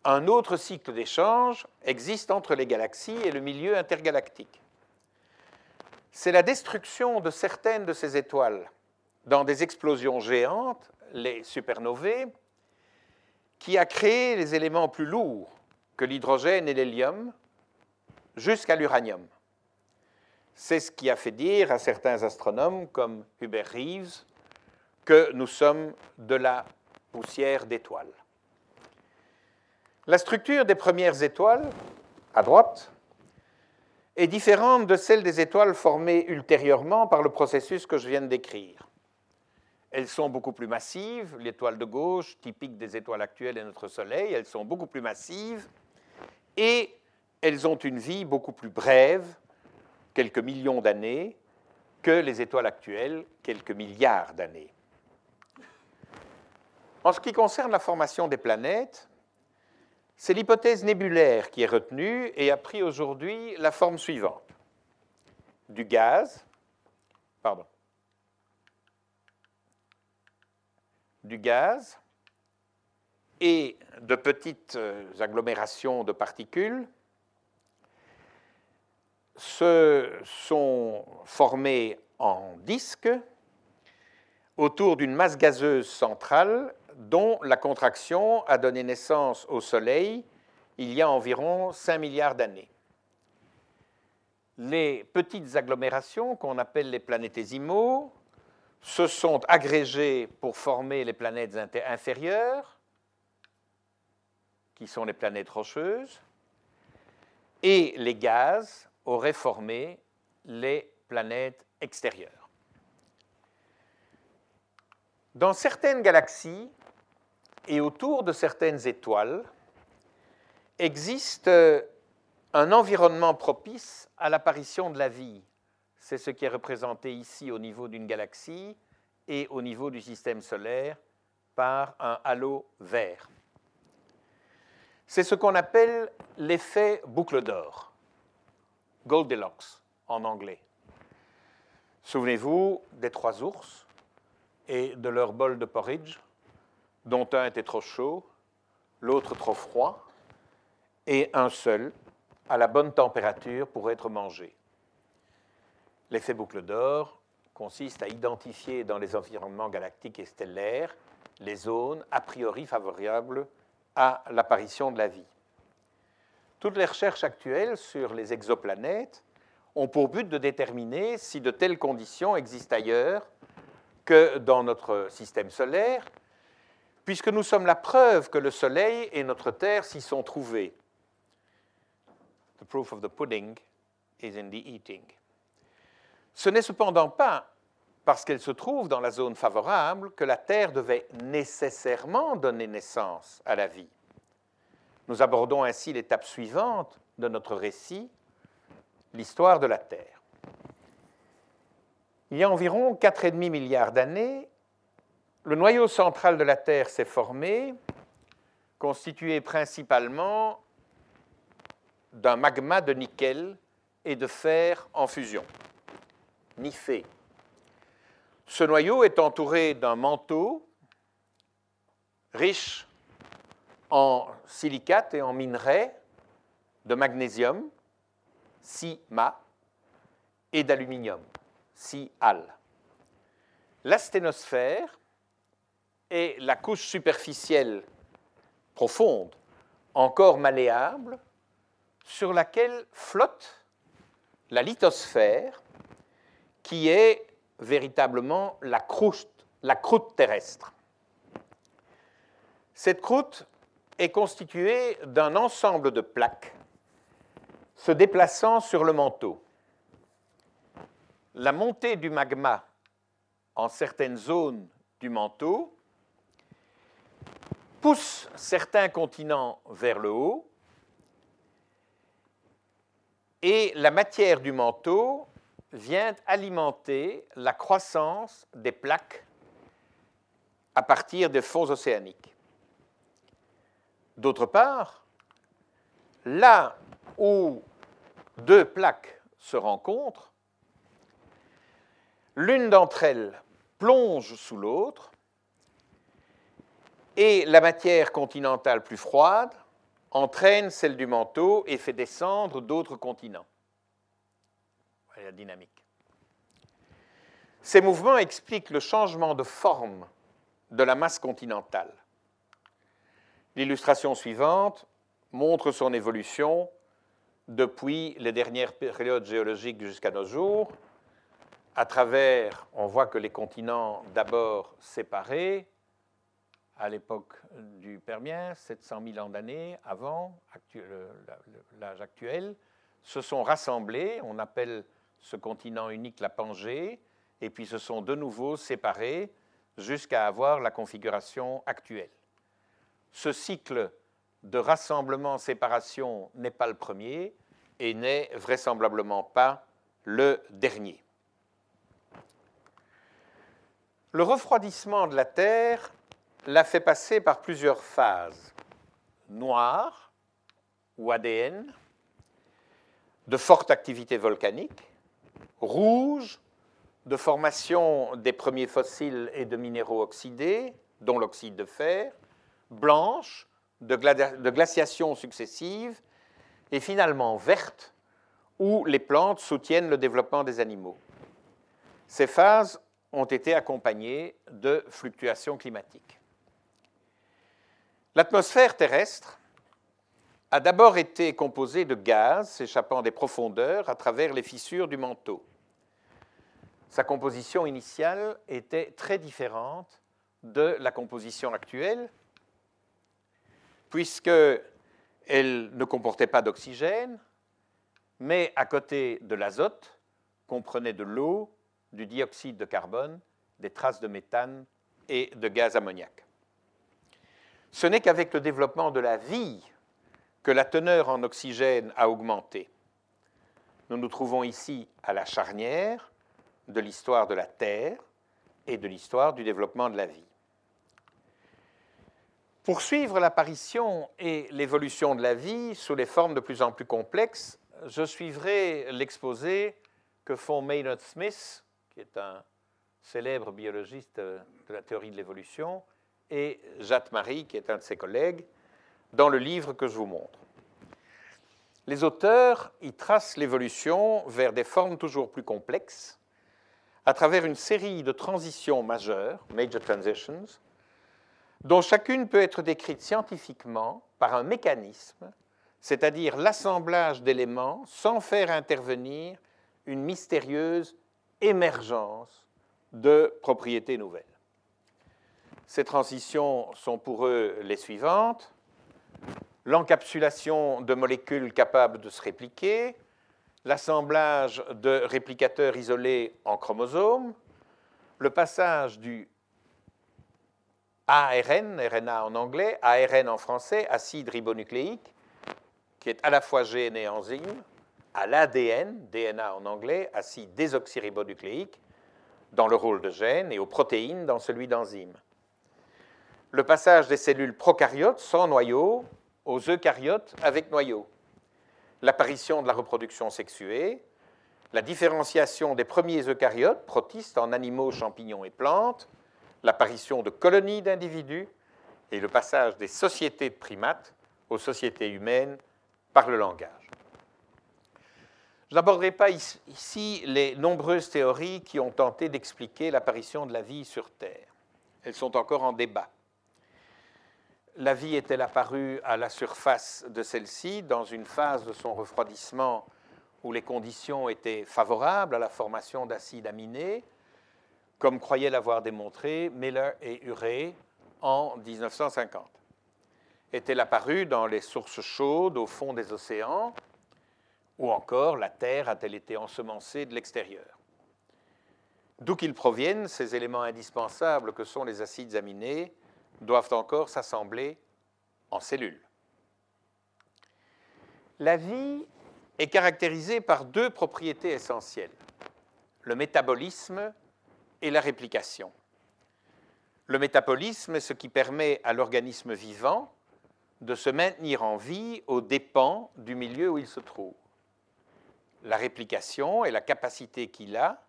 Un autre cycle d'échange existe entre les galaxies et le milieu intergalactique c'est la destruction de certaines de ces étoiles dans des explosions géantes, les supernovae, qui a créé les éléments plus lourds que l'hydrogène et l'hélium jusqu'à l'uranium. C'est ce qui a fait dire à certains astronomes comme Hubert Reeves que nous sommes de la poussière d'étoiles. La structure des premières étoiles, à droite, est différente de celle des étoiles formées ultérieurement par le processus que je viens de décrire. Elles sont beaucoup plus massives, l'étoile de gauche, typique des étoiles actuelles et notre Soleil, elles sont beaucoup plus massives et elles ont une vie beaucoup plus brève, quelques millions d'années, que les étoiles actuelles, quelques milliards d'années. En ce qui concerne la formation des planètes, c'est l'hypothèse nébulaire qui est retenue et a pris aujourd'hui la forme suivante. du gaz, pardon, du gaz et de petites agglomérations de particules se sont formées en disques autour d'une masse gazeuse centrale dont la contraction a donné naissance au Soleil il y a environ 5 milliards d'années. Les petites agglomérations qu'on appelle les planétésimaux se sont agrégées pour former les planètes inférieures, qui sont les planètes rocheuses, et les gaz auraient formé les planètes extérieures. Dans certaines galaxies et autour de certaines étoiles existe un environnement propice à l'apparition de la vie. C'est ce qui est représenté ici au niveau d'une galaxie et au niveau du système solaire par un halo vert. C'est ce qu'on appelle l'effet boucle d'or, Goldilocks en anglais. Souvenez-vous des trois ours et de leur bol de porridge, dont un était trop chaud, l'autre trop froid, et un seul à la bonne température pour être mangé. L'effet boucle d'or consiste à identifier dans les environnements galactiques et stellaires les zones a priori favorables à l'apparition de la vie. Toutes les recherches actuelles sur les exoplanètes ont pour but de déterminer si de telles conditions existent ailleurs que dans notre système solaire, puisque nous sommes la preuve que le Soleil et notre Terre s'y sont trouvés. The proof of the pudding is in the eating. Ce n'est cependant pas parce qu'elle se trouve dans la zone favorable que la Terre devait nécessairement donner naissance à la vie. Nous abordons ainsi l'étape suivante de notre récit, l'histoire de la Terre. Il y a environ 4,5 milliards d'années, le noyau central de la Terre s'est formé, constitué principalement d'un magma de nickel et de fer en fusion, nifé. Ce noyau est entouré d'un manteau riche en silicate et en minerais de magnésium, Si-Ma, et d'aluminium, Si-Al. L'asténosphère est la couche superficielle profonde, encore malléable, sur laquelle flotte la lithosphère, qui est véritablement la croûte, la croûte terrestre. Cette croûte est constituée d'un ensemble de plaques se déplaçant sur le manteau. La montée du magma en certaines zones du manteau pousse certains continents vers le haut et la matière du manteau vient alimenter la croissance des plaques à partir des fonds océaniques. D'autre part, là où deux plaques se rencontrent, l'une d'entre elles plonge sous l'autre et la matière continentale plus froide entraîne celle du manteau et fait descendre d'autres continents. Voilà. Ces mouvements expliquent le changement de forme de la masse continentale. L'illustration suivante montre son évolution depuis les dernières périodes géologiques jusqu'à nos jours. À travers, on voit que les continents d'abord séparés, à l'époque du Permien, 700 000 ans d'années avant l'âge actuel, se sont rassemblés, on appelle ce continent unique la Pangée, et puis se sont de nouveau séparés jusqu'à avoir la configuration actuelle. Ce cycle de rassemblement-séparation n'est pas le premier et n'est vraisemblablement pas le dernier. Le refroidissement de la Terre l'a fait passer par plusieurs phases. Noire ou ADN, de forte activité volcanique, rouge de formation des premiers fossiles et de minéraux oxydés, dont l'oxyde de fer, blanche de, de glaciations successives, et finalement verte, où les plantes soutiennent le développement des animaux. Ces phases ont été accompagnées de fluctuations climatiques. L'atmosphère terrestre a d'abord été composée de gaz s'échappant des profondeurs à travers les fissures du manteau. Sa composition initiale était très différente de la composition actuelle, puisqu'elle ne comportait pas d'oxygène, mais à côté de l'azote, comprenait de l'eau, du dioxyde de carbone, des traces de méthane et de gaz ammoniaque. Ce n'est qu'avec le développement de la vie que la teneur en oxygène a augmenté. Nous nous trouvons ici à la charnière de l'histoire de la Terre et de l'histoire du développement de la vie. Pour suivre l'apparition et l'évolution de la vie sous les formes de plus en plus complexes, je suivrai l'exposé que font Maynard Smith, qui est un célèbre biologiste de la théorie de l'évolution, et Jacques Marie, qui est un de ses collègues, dans le livre que je vous montre. Les auteurs y tracent l'évolution vers des formes toujours plus complexes à travers une série de transitions majeures, major transitions, dont chacune peut être décrite scientifiquement par un mécanisme, c'est-à-dire l'assemblage d'éléments sans faire intervenir une mystérieuse émergence de propriétés nouvelles. Ces transitions sont pour eux les suivantes l'encapsulation de molécules capables de se répliquer, l'assemblage de réplicateurs isolés en chromosomes, le passage du ARN, RNA en anglais, ARN en français, acide ribonucléique, qui est à la fois gène et enzyme, à l'ADN, DNA en anglais, acide désoxyribonucléique, dans le rôle de gène, et aux protéines dans celui d'enzyme. Le passage des cellules prokaryotes sans noyau aux eucaryotes avec noyau, l'apparition de la reproduction sexuée, la différenciation des premiers eucaryotes, protistes, en animaux, champignons et plantes, l'apparition de colonies d'individus et le passage des sociétés de primates aux sociétés humaines par le langage. Je n'aborderai pas ici les nombreuses théories qui ont tenté d'expliquer l'apparition de la vie sur Terre. Elles sont encore en débat la vie est-elle apparue à la surface de celle-ci dans une phase de son refroidissement où les conditions étaient favorables à la formation d'acides aminés, comme croyaient l'avoir démontré Miller et Urey en 1950 Est-elle apparue dans les sources chaudes au fond des océans ou encore la Terre a-t-elle été ensemencée de l'extérieur? D'où qu'ils proviennent, ces éléments indispensables que sont les acides aminés doivent encore s'assembler en cellules. La vie est caractérisée par deux propriétés essentielles, le métabolisme et la réplication. Le métabolisme est ce qui permet à l'organisme vivant de se maintenir en vie aux dépens du milieu où il se trouve. La réplication est la capacité qu'il a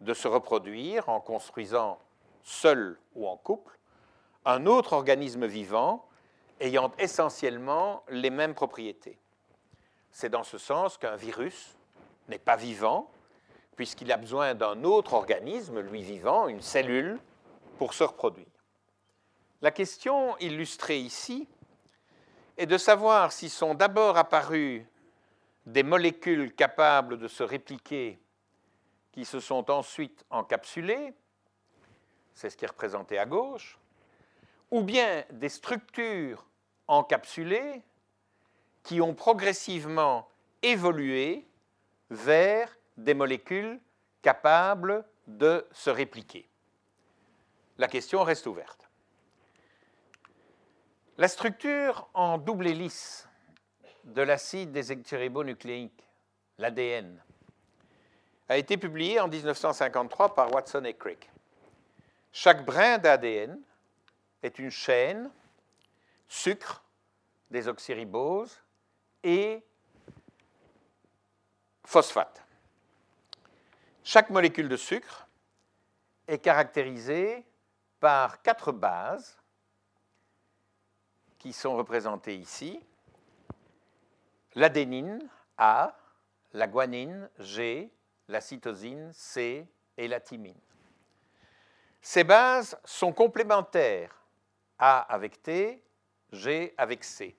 de se reproduire en construisant seul ou en couple un autre organisme vivant ayant essentiellement les mêmes propriétés. C'est dans ce sens qu'un virus n'est pas vivant, puisqu'il a besoin d'un autre organisme, lui vivant, une cellule, pour se reproduire. La question illustrée ici est de savoir si sont d'abord apparues des molécules capables de se répliquer qui se sont ensuite encapsulées, c'est ce qui est représenté à gauche, ou bien des structures encapsulées qui ont progressivement évolué vers des molécules capables de se répliquer. La question reste ouverte. La structure en double hélice de l'acide désoxyribonucléique, l'ADN, a été publiée en 1953 par Watson et Crick. Chaque brin d'ADN est une chaîne sucre, désoxyribose et phosphate. Chaque molécule de sucre est caractérisée par quatre bases qui sont représentées ici. L'adénine A, la guanine G, la cytosine C et la thymine. Ces bases sont complémentaires A avec T, G avec C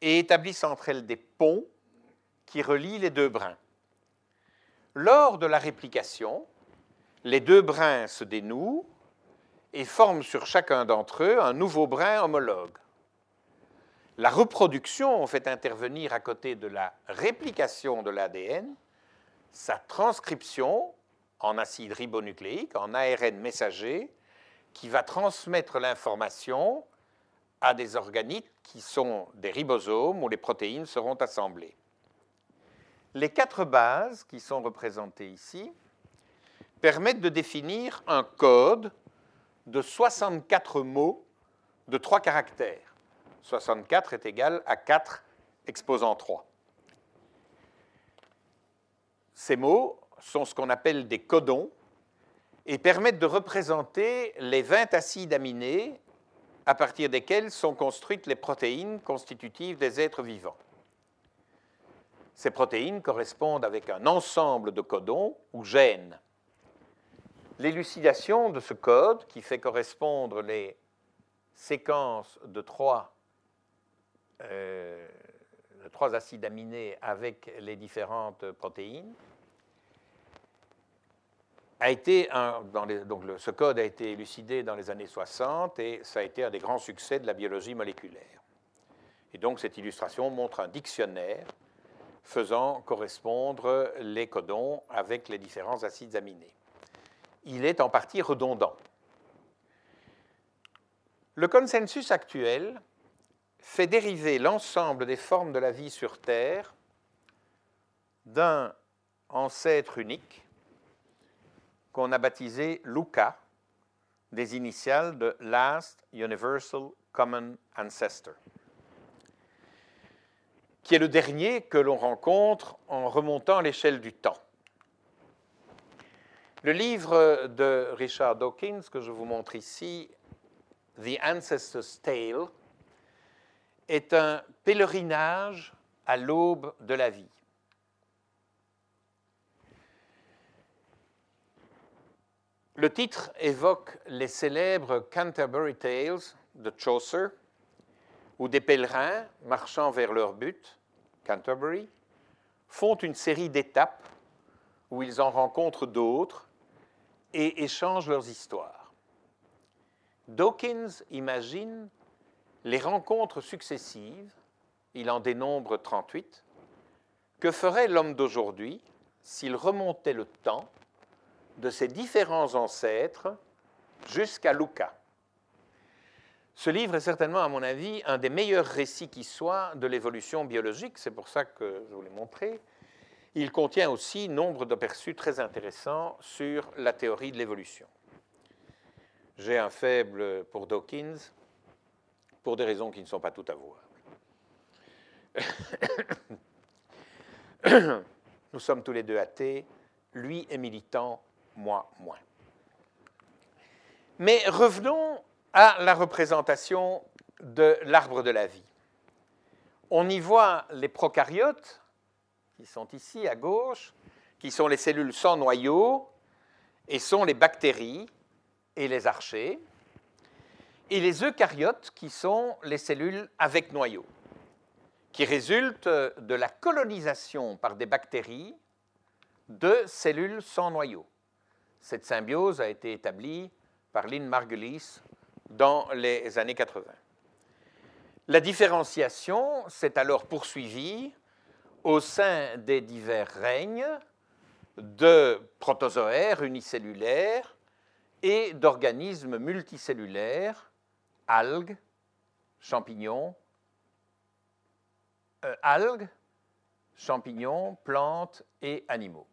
et établissent entre elles des ponts qui relient les deux brins. Lors de la réplication, les deux brins se dénouent et forment sur chacun d'entre eux un nouveau brin homologue. La reproduction fait intervenir à côté de la réplication de l'ADN sa transcription en acide ribonucléique, en ARN messager, qui va transmettre l'information à des organites qui sont des ribosomes où les protéines seront assemblées. Les quatre bases qui sont représentées ici permettent de définir un code de 64 mots de trois caractères. 64 est égal à 4 exposant 3. Ces mots sont ce qu'on appelle des codons et permettent de représenter les 20 acides aminés à partir desquels sont construites les protéines constitutives des êtres vivants. Ces protéines correspondent avec un ensemble de codons ou gènes. L'élucidation de ce code qui fait correspondre les séquences de trois, euh, de trois acides aminés avec les différentes protéines a été un, donc ce code a été élucidé dans les années 60 et ça a été un des grands succès de la biologie moléculaire. Et donc cette illustration montre un dictionnaire faisant correspondre les codons avec les différents acides aminés. Il est en partie redondant. Le consensus actuel fait dériver l'ensemble des formes de la vie sur Terre d'un ancêtre unique qu'on a baptisé Luca, des initiales de Last Universal Common Ancestor, qui est le dernier que l'on rencontre en remontant l'échelle du temps. Le livre de Richard Dawkins que je vous montre ici, The Ancestor's Tale, est un pèlerinage à l'aube de la vie. Le titre évoque les célèbres Canterbury Tales de Chaucer, où des pèlerins, marchant vers leur but, Canterbury, font une série d'étapes où ils en rencontrent d'autres et échangent leurs histoires. Dawkins imagine les rencontres successives, il en dénombre 38, que ferait l'homme d'aujourd'hui s'il remontait le temps de ses différents ancêtres jusqu'à Luca. Ce livre est certainement, à mon avis, un des meilleurs récits qui soit de l'évolution biologique, c'est pour ça que je vous l'ai montré. Il contient aussi nombre d'aperçus très intéressants sur la théorie de l'évolution. J'ai un faible pour Dawkins, pour des raisons qui ne sont pas tout avouables. Nous sommes tous les deux athées. Lui est militant, moi moins. Mais revenons à la représentation de l'arbre de la vie. On y voit les prokaryotes, qui sont ici à gauche, qui sont les cellules sans noyau, et sont les bactéries et les archées, et les eucaryotes, qui sont les cellules avec noyau, qui résultent de la colonisation par des bactéries de cellules sans noyau. Cette symbiose a été établie par Lynn Margulis dans les années 80. La différenciation s'est alors poursuivie au sein des divers règnes de protozoaires unicellulaires et d'organismes multicellulaires, algues, champignons, euh, algues, champignons, plantes et animaux.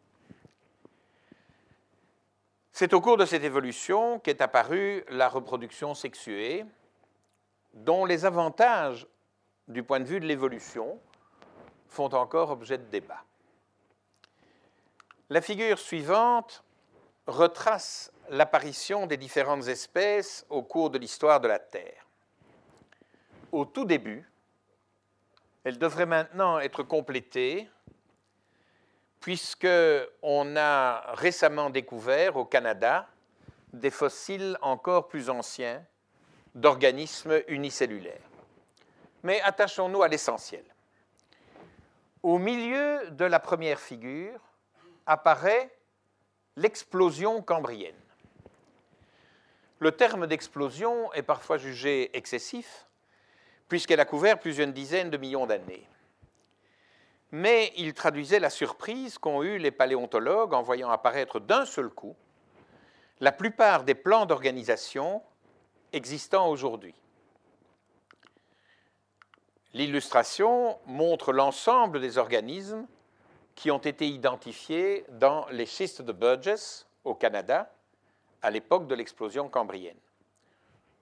C'est au cours de cette évolution qu'est apparue la reproduction sexuée, dont les avantages du point de vue de l'évolution font encore objet de débat. La figure suivante retrace l'apparition des différentes espèces au cours de l'histoire de la Terre. Au tout début, elle devrait maintenant être complétée puisqu'on a récemment découvert au Canada des fossiles encore plus anciens d'organismes unicellulaires. Mais attachons-nous à l'essentiel. Au milieu de la première figure apparaît l'explosion cambrienne. Le terme d'explosion est parfois jugé excessif, puisqu'elle a couvert plusieurs dizaines de millions d'années. Mais il traduisait la surprise qu'ont eue les paléontologues en voyant apparaître d'un seul coup la plupart des plans d'organisation existants aujourd'hui. L'illustration montre l'ensemble des organismes qui ont été identifiés dans les schistes de Burgess au Canada à l'époque de l'explosion cambrienne.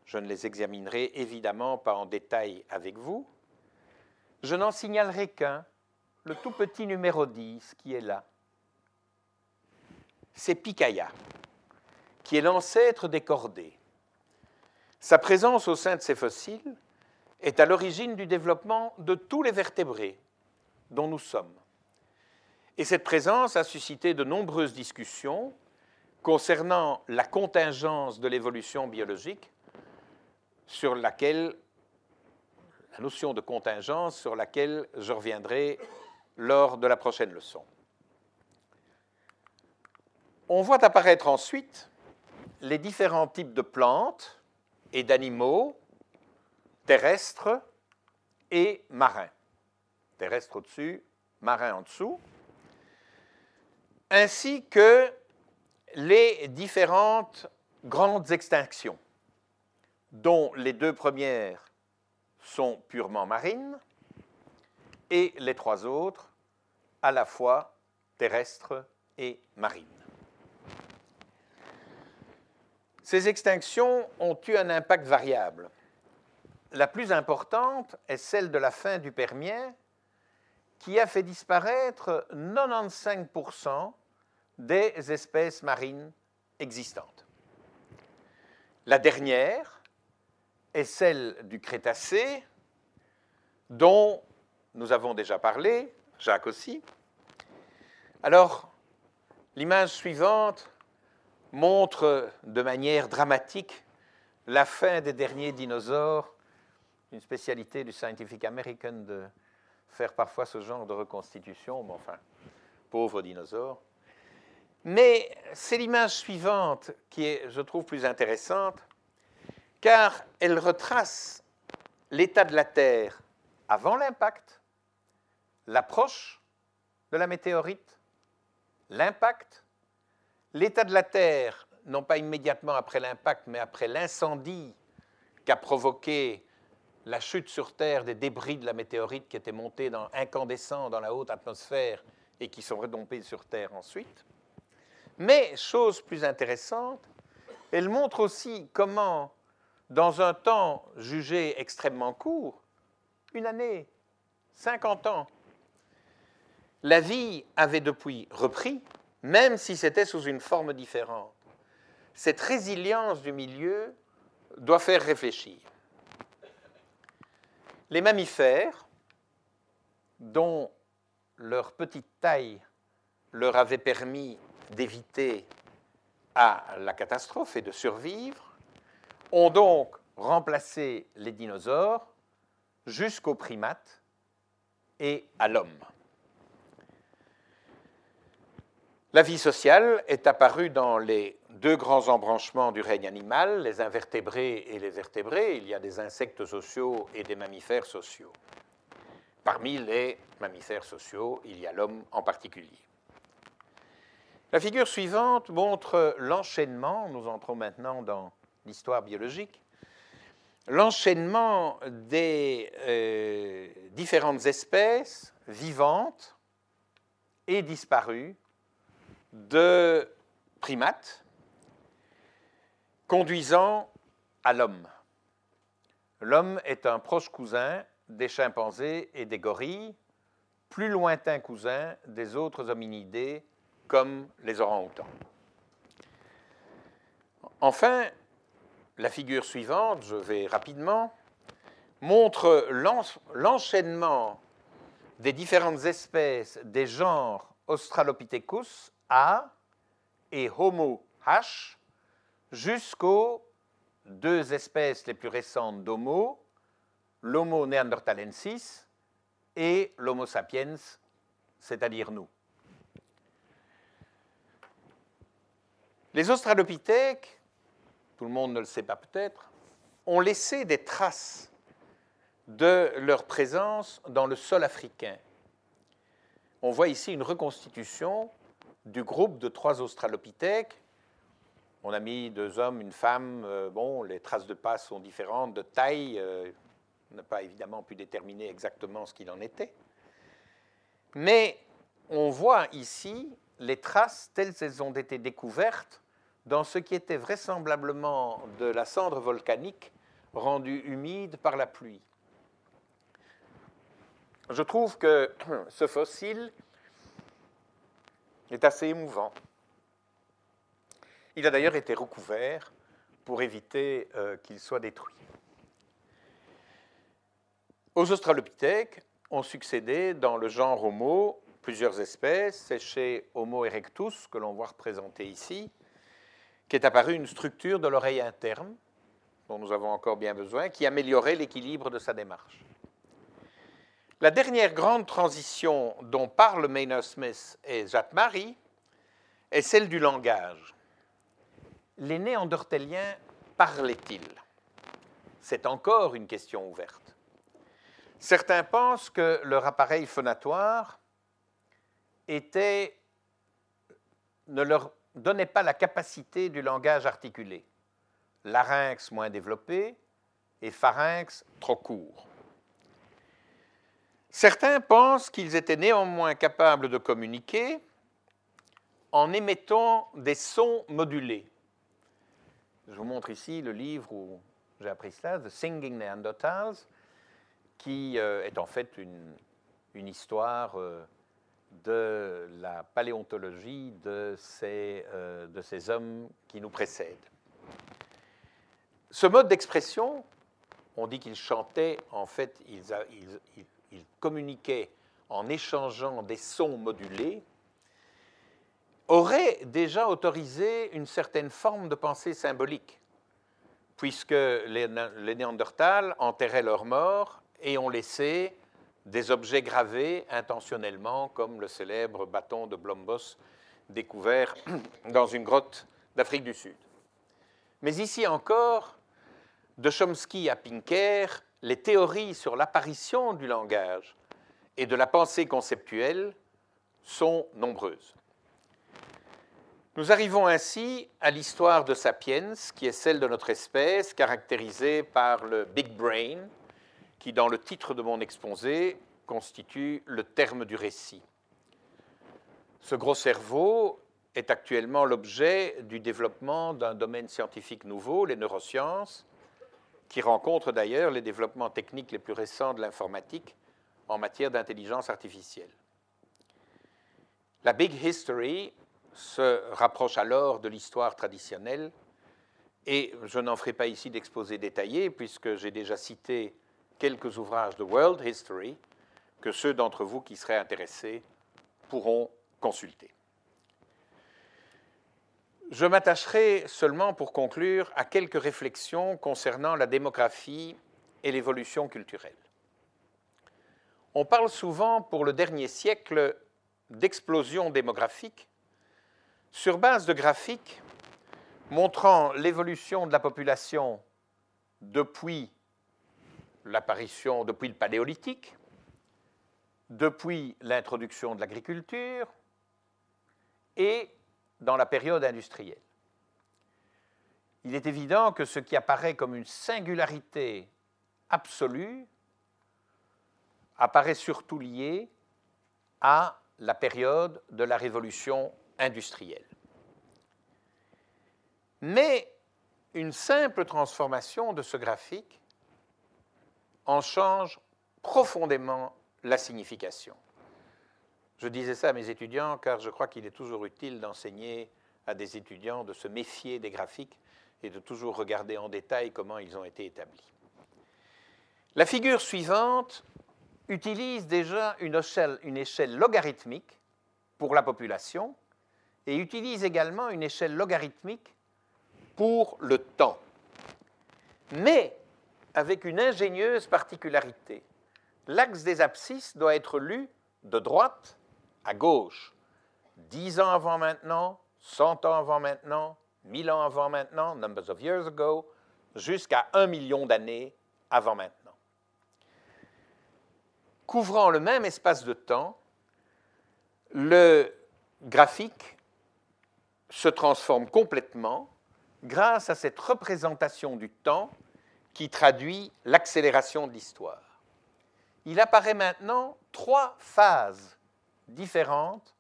Je ne les examinerai évidemment pas en détail avec vous. Je n'en signalerai qu'un, le tout petit numéro 10 qui est là. C'est Picaya, qui est l'ancêtre des cordées. Sa présence au sein de ces fossiles est à l'origine du développement de tous les vertébrés dont nous sommes. Et cette présence a suscité de nombreuses discussions concernant la contingence de l'évolution biologique sur laquelle, la notion de contingence sur laquelle je reviendrai lors de la prochaine leçon. On voit apparaître ensuite les différents types de plantes et d'animaux terrestres et marins. Terrestres au-dessus, marins en dessous, ainsi que les différentes grandes extinctions, dont les deux premières sont purement marines et les trois autres à la fois terrestres et marines. Ces extinctions ont eu un impact variable. La plus importante est celle de la fin du Permien, qui a fait disparaître 95% des espèces marines existantes. La dernière est celle du Crétacé, dont nous avons déjà parlé, Jacques aussi. Alors, l'image suivante montre de manière dramatique la fin des derniers dinosaures, une spécialité du Scientific American de faire parfois ce genre de reconstitution, mais enfin, pauvres dinosaures. Mais c'est l'image suivante qui est, je trouve, plus intéressante, car elle retrace l'état de la Terre avant l'impact, l'approche de la météorite, l'impact, l'état de la Terre, non pas immédiatement après l'impact, mais après l'incendie qu'a provoqué la chute sur Terre des débris de la météorite qui étaient montés incandescents dans la haute atmosphère et qui sont redompés sur Terre ensuite. Mais, chose plus intéressante, elle montre aussi comment, dans un temps jugé extrêmement court, une année, 50 ans, la vie avait depuis repris, même si c'était sous une forme différente. Cette résilience du milieu doit faire réfléchir. Les mammifères, dont leur petite taille leur avait permis d'éviter la catastrophe et de survivre, ont donc remplacé les dinosaures jusqu'aux primates et à l'homme. La vie sociale est apparue dans les deux grands embranchements du règne animal, les invertébrés et les vertébrés. Il y a des insectes sociaux et des mammifères sociaux. Parmi les mammifères sociaux, il y a l'homme en particulier. La figure suivante montre l'enchaînement, nous entrons maintenant dans l'histoire biologique, l'enchaînement des euh, différentes espèces vivantes et disparues de primates conduisant à l'homme. L'homme est un proche cousin des chimpanzés et des gorilles, plus lointain cousin des autres hominidés comme les orang-outans. Enfin, la figure suivante, je vais rapidement, montre l'enchaînement des différentes espèces des genres Australopithecus Et Homo H jusqu'aux deux espèces les plus récentes d'Homo, l'Homo neanderthalensis et l'Homo sapiens, c'est-à-dire nous. Les Australopithèques, tout le monde ne le sait pas peut-être, ont laissé des traces de leur présence dans le sol africain. On voit ici une reconstitution du groupe de trois Australopithèques. On a mis deux hommes, une femme. Euh, bon, les traces de pas sont différentes de taille. Euh, on n'a pas évidemment pu déterminer exactement ce qu'il en était. Mais on voit ici les traces telles qu'elles ont été découvertes dans ce qui était vraisemblablement de la cendre volcanique rendue humide par la pluie. Je trouve que ce fossile est assez émouvant. Il a d'ailleurs été recouvert pour éviter euh, qu'il soit détruit. Aux Australopithèques ont succédé dans le genre Homo plusieurs espèces. C'est chez Homo erectus, que l'on voit représenté ici, qu'est apparue une structure de l'oreille interne, dont nous avons encore bien besoin, qui améliorait l'équilibre de sa démarche. La dernière grande transition dont parlent Maynard Smith et Jacques Marie est celle du langage. Les néandertéliens parlaient-ils? C'est encore une question ouverte. Certains pensent que leur appareil phonatoire ne leur donnait pas la capacité du langage articulé. Larynx moins développé et pharynx trop court. Certains pensent qu'ils étaient néanmoins capables de communiquer en émettant des sons modulés. Je vous montre ici le livre où j'ai appris cela, The Singing Neanderthals, qui euh, est en fait une, histoire euh, de la paléontologie de ces, euh, de ces hommes qui nous précèdent. Ce mode d'expression, on dit qu'ils chantaient, en fait, ils, ils communiquaient en échangeant des sons modulés, aurait déjà autorisé une certaine forme de pensée symbolique, puisque les, Néandertals enterraient leurs morts et ont laissé des objets gravés intentionnellement, comme le célèbre bâton de Blombos découvert dans une grotte d'Afrique du Sud. Mais ici encore, de Chomsky à Pinker, les théories sur l'apparition du langage et de la pensée conceptuelle sont nombreuses. Nous arrivons ainsi à l'histoire de Sapiens, qui est celle de notre espèce, caractérisée par le Big Brain, qui, dans le titre de mon exposé, constitue le terme du récit. Ce gros cerveau est actuellement l'objet du développement d'un domaine scientifique nouveau, les neurosciences, qui rencontre d'ailleurs les développements techniques les plus récents de l'informatique en matière d'intelligence artificielle. La Big History se rapproche alors de l'histoire traditionnelle et je n'en ferai pas ici d'exposé détaillé puisque j'ai déjà cité quelques ouvrages de World History que ceux d'entre vous qui seraient intéressés pourront consulter. Je m'attacherai seulement pour conclure à quelques réflexions concernant la démographie et l'évolution culturelle. On parle souvent pour le dernier siècle d'explosion démographique sur base de graphiques montrant l'évolution de la population depuis l'apparition, depuis le paléolithique, depuis l'introduction de l'agriculture et dans la période industrielle. Il est évident que ce qui apparaît comme une singularité absolue apparaît surtout lié à la période de la révolution industrielle. Mais une simple transformation de ce graphique en change profondément la signification. Je disais ça à mes étudiants car je crois qu'il est toujours utile d'enseigner à des étudiants de se méfier des graphiques et de toujours regarder en détail comment ils ont été établis. La figure suivante utilise déjà une échelle, logarithmique pour la population et utilise également une échelle logarithmique pour le temps. Mais avec une ingénieuse particularité. L'axe des abscisses doit être lu de droite à gauche. Dix ans avant maintenant, cent ans avant maintenant, mille ans avant maintenant, numbers of years ago, jusqu'à un million d'années avant maintenant. Couvrant le même espace de temps, le graphique se transforme complètement grâce à cette représentation du temps qui traduit l'accélération de l'histoire. Il apparaît maintenant trois phases différentes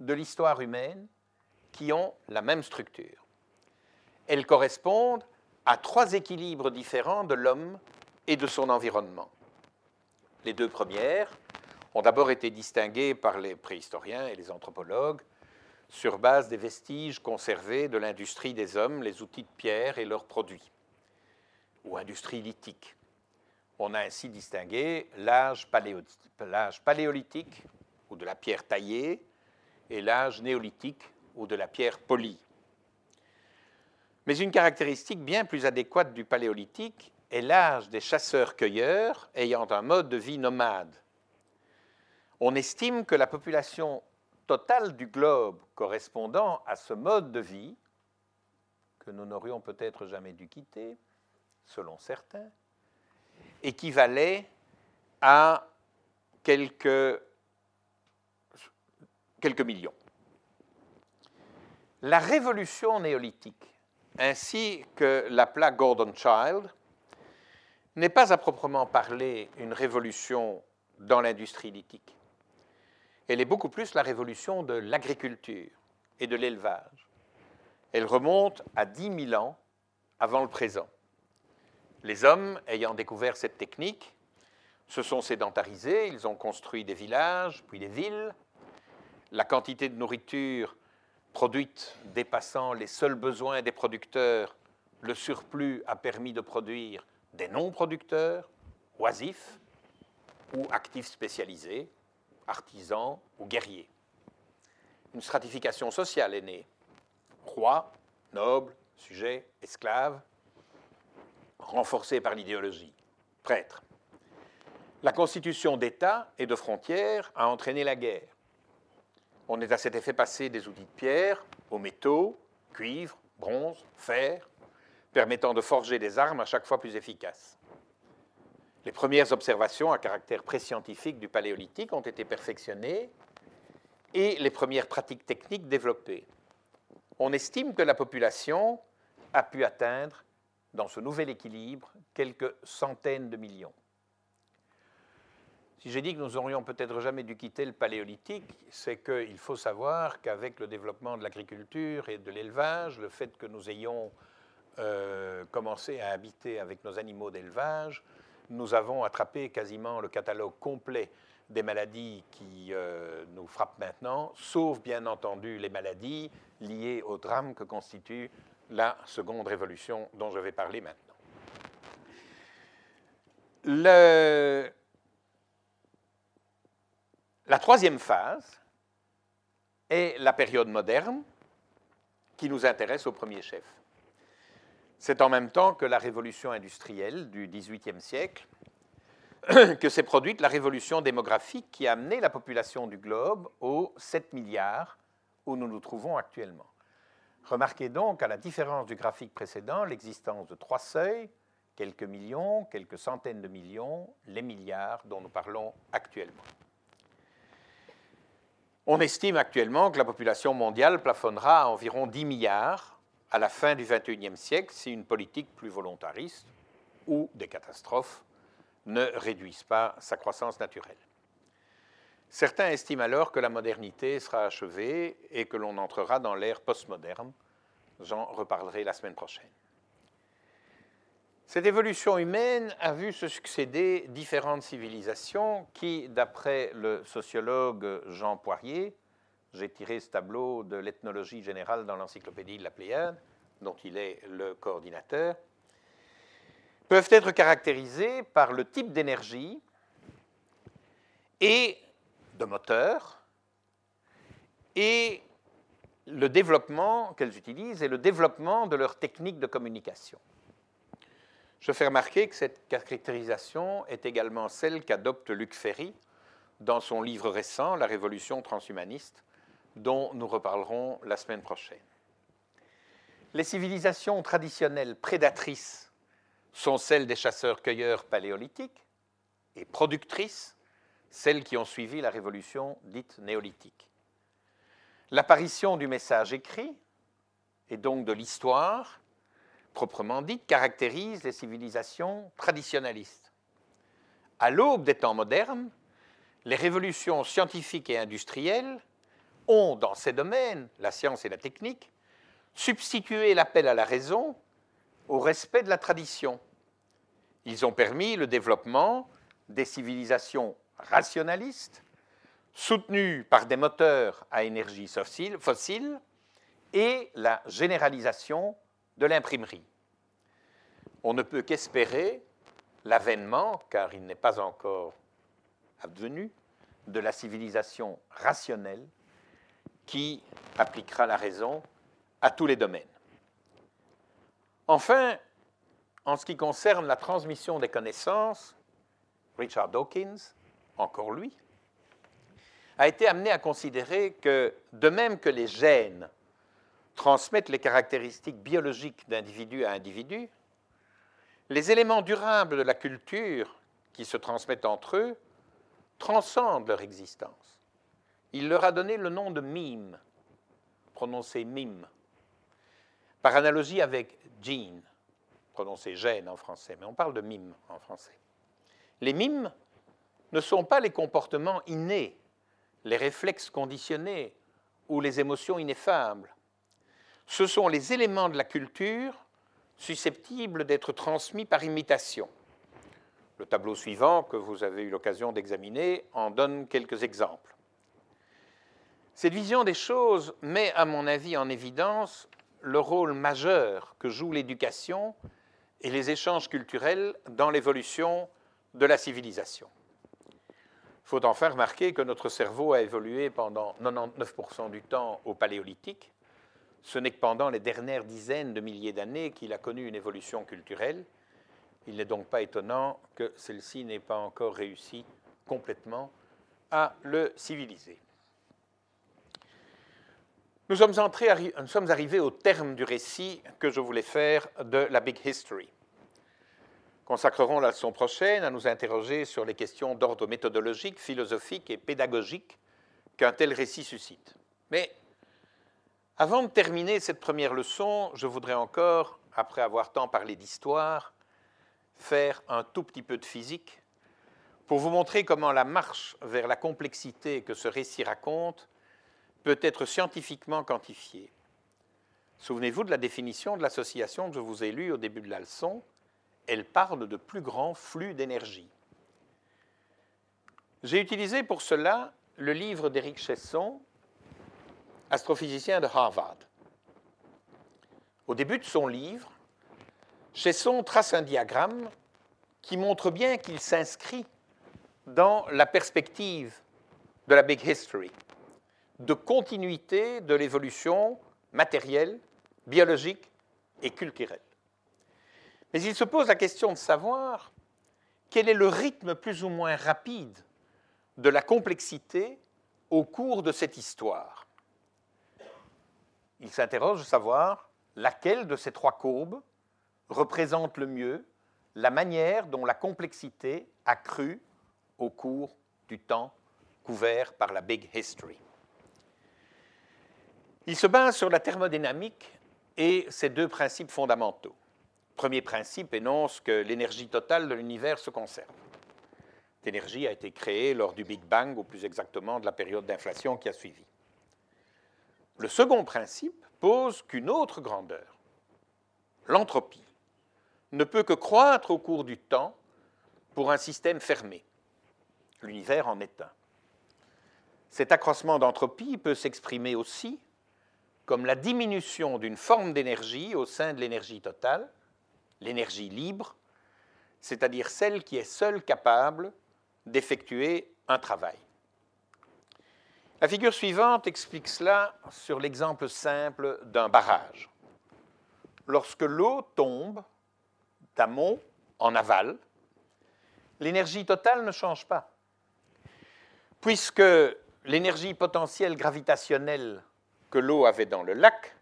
de l'histoire humaine qui ont la même structure. Elles correspondent à trois équilibres différents de l'homme et de son environnement. Les deux premières ont d'abord été distinguées par les préhistoriens et les anthropologues sur base des vestiges conservés de l'industrie des hommes, les outils de pierre et leurs produits, ou industrie lithique. On a ainsi distingué l'âge paléolithique, ou de la pierre taillée, et l'âge néolithique, ou de la pierre polie. Mais une caractéristique bien plus adéquate du paléolithique est l'âge des chasseurs-cueilleurs ayant un mode de vie nomade. On estime que la population totale du globe correspondant à ce mode de vie, que nous n'aurions peut-être jamais dû quitter, selon certains, équivalait à quelques, quelques millions. La révolution néolithique, ainsi que l'appela Gordon Child, n'est pas à proprement parler une révolution dans l'industrie lithique elle est beaucoup plus la révolution de l'agriculture et de l'élevage. Elle remonte à 10 000 ans avant le présent. Les hommes, ayant découvert cette technique, se sont sédentarisés, ils ont construit des villages, puis des villes. La quantité de nourriture produite dépassant les seuls besoins des producteurs, le surplus a permis de produire des non-producteurs, oisifs ou actifs spécialisés, artisans ou guerriers. Une stratification sociale est née. Rois, nobles, sujets, esclaves, renforcés par l'idéologie, prêtres. La constitution d'État et de frontières a entraîné la guerre. On est à cet effet passé des outils de pierre aux métaux, cuivre, bronze, fer, permettant de forger des armes à chaque fois plus efficaces. Les premières observations à caractère pré-scientifique du paléolithique ont été perfectionnées et les premières pratiques techniques développées. On estime que la population a pu atteindre, dans ce nouvel équilibre, quelques centaines de millions. Si j'ai dit que nous n'aurions peut-être jamais dû quitter le paléolithique, c'est qu'il faut savoir qu'avec le développement de l'agriculture et de l'élevage, le fait que nous ayons euh, commencé à habiter avec nos animaux d'élevage, nous avons attrapé quasiment le catalogue complet des maladies qui euh, nous frappent maintenant, sauf bien entendu les maladies liées au drame que constitue la seconde révolution dont je vais parler maintenant. La troisième phase est la période moderne qui nous intéresse au premier chef. C'est en même temps que la révolution industrielle du XVIIIe siècle que s'est produite la révolution démographique qui a amené la population du globe aux 7 milliards où nous nous trouvons actuellement. Remarquez donc, à la différence du graphique précédent, l'existence de trois seuils, quelques millions, quelques centaines de millions, les milliards dont nous parlons actuellement. On estime actuellement que la population mondiale plafonnera à environ 10 milliards à la fin du XXIe siècle si une politique plus volontariste ou des catastrophes ne réduisent pas sa croissance naturelle. Certains estiment alors que la modernité sera achevée et que l'on entrera dans l'ère postmoderne. J'en reparlerai la semaine prochaine. Cette évolution humaine a vu se succéder différentes civilisations qui, d'après le sociologue Jean Poirier, j'ai tiré ce tableau de l'ethnologie générale dans l'encyclopédie de la Pléiade, dont il est le coordinateur, peuvent être caractérisées par le type d'énergie et de moteur et le développement qu'elles utilisent et le développement de leurs techniques de communication. Je fais remarquer que cette caractérisation est également celle qu'adopte Luc Ferry dans son livre récent, La Révolution transhumaniste, dont nous reparlerons la semaine prochaine. Les civilisations traditionnelles prédatrices sont celles des chasseurs-cueilleurs paléolithiques et productrices, celles qui ont suivi la révolution dite néolithique. L'apparition du message écrit, et donc de l'histoire, proprement dite, caractérise les civilisations traditionnalistes. À l'aube des temps modernes, les révolutions scientifiques et industrielles ont, dans ces domaines, la science et la technique, substitué l'appel à la raison au respect de la tradition. Ils ont permis le développement des civilisations rationalistes, soutenues par des moteurs à énergie fossile, et la généralisation de l'imprimerie. On ne peut qu'espérer l'avènement, car il n'est pas encore advenu, de la civilisation rationnelle qui appliquera la raison à tous les domaines. Enfin, en ce qui concerne la transmission des connaissances, Richard Dawkins, encore lui, a été amené à considérer que, de même que les gènes transmettent les caractéristiques biologiques d'individu à individu, les éléments durables de la culture qui se transmettent entre eux transcendent leur existence. Il leur a donné le nom de mime, prononcé mime, par analogie avec gene, prononcé gène en français, mais on parle de mime en français. Les mimes ne sont pas les comportements innés, les réflexes conditionnés ou les émotions ineffables. Ce sont les éléments de la culture susceptibles d'être transmis par imitation. Le tableau suivant, que vous avez eu l'occasion d'examiner, en donne quelques exemples. Cette vision des choses met, à mon avis, en évidence le rôle majeur que joue l'éducation et les échanges culturels dans l'évolution de la civilisation. Il faut enfin remarquer que notre cerveau a évolué pendant 99% du temps au paléolithique. Ce n'est que pendant les dernières dizaines de milliers d'années qu'il a connu une évolution culturelle. Il n'est donc pas étonnant que celle-ci n'ait pas encore réussi complètement à le civiliser. Nous sommes, arrivés au terme du récit que je voulais faire de la Big History. Consacrerons la leçon prochaine à nous interroger sur les questions d'ordre méthodologique, philosophique et pédagogique qu'un tel récit suscite. Avant de terminer cette première leçon, je voudrais encore, après avoir tant parlé d'histoire, faire un tout petit peu de physique pour vous montrer comment la marche vers la complexité que ce récit raconte peut être scientifiquement quantifié. Souvenez-vous de la définition de l'association que je vous ai lue au début de la leçon. Elle parle de plus grands flux d'énergie. J'ai utilisé pour cela le livre d'Éric Chesson, astrophysicien de Harvard. Au début de son livre, Chesson trace un diagramme qui montre bien qu'il s'inscrit dans la perspective de la Big History de continuité de l'évolution matérielle, biologique et culturelle. Mais il se pose la question de savoir quel est le rythme plus ou moins rapide de la complexité au cours de cette histoire. Il s'interroge de savoir laquelle de ces trois courbes représente le mieux la manière dont la complexité a cru au cours du temps couvert par la Big History. Il se base sur la thermodynamique et ses deux principes fondamentaux. Premier principe énonce que l'énergie totale de l'univers se conserve. Cette énergie a été créée lors du Big Bang, ou plus exactement de la période d'inflation qui a suivi. Le second principe pose qu'une autre grandeur, l'entropie, ne peut que croître au cours du temps pour un système fermé. L'univers en est un. Cet accroissement d'entropie peut s'exprimer aussi comme la diminution d'une forme d'énergie au sein de l'énergie totale, l'énergie libre, c'est-à-dire celle qui est seule capable d'effectuer un travail. La figure suivante explique cela sur l'exemple simple d'un barrage. Lorsque l'eau tombe d'amont en aval, l'énergie totale ne change pas. Puisque l'énergie potentielle gravitationnelle que l'eau avait dans le lac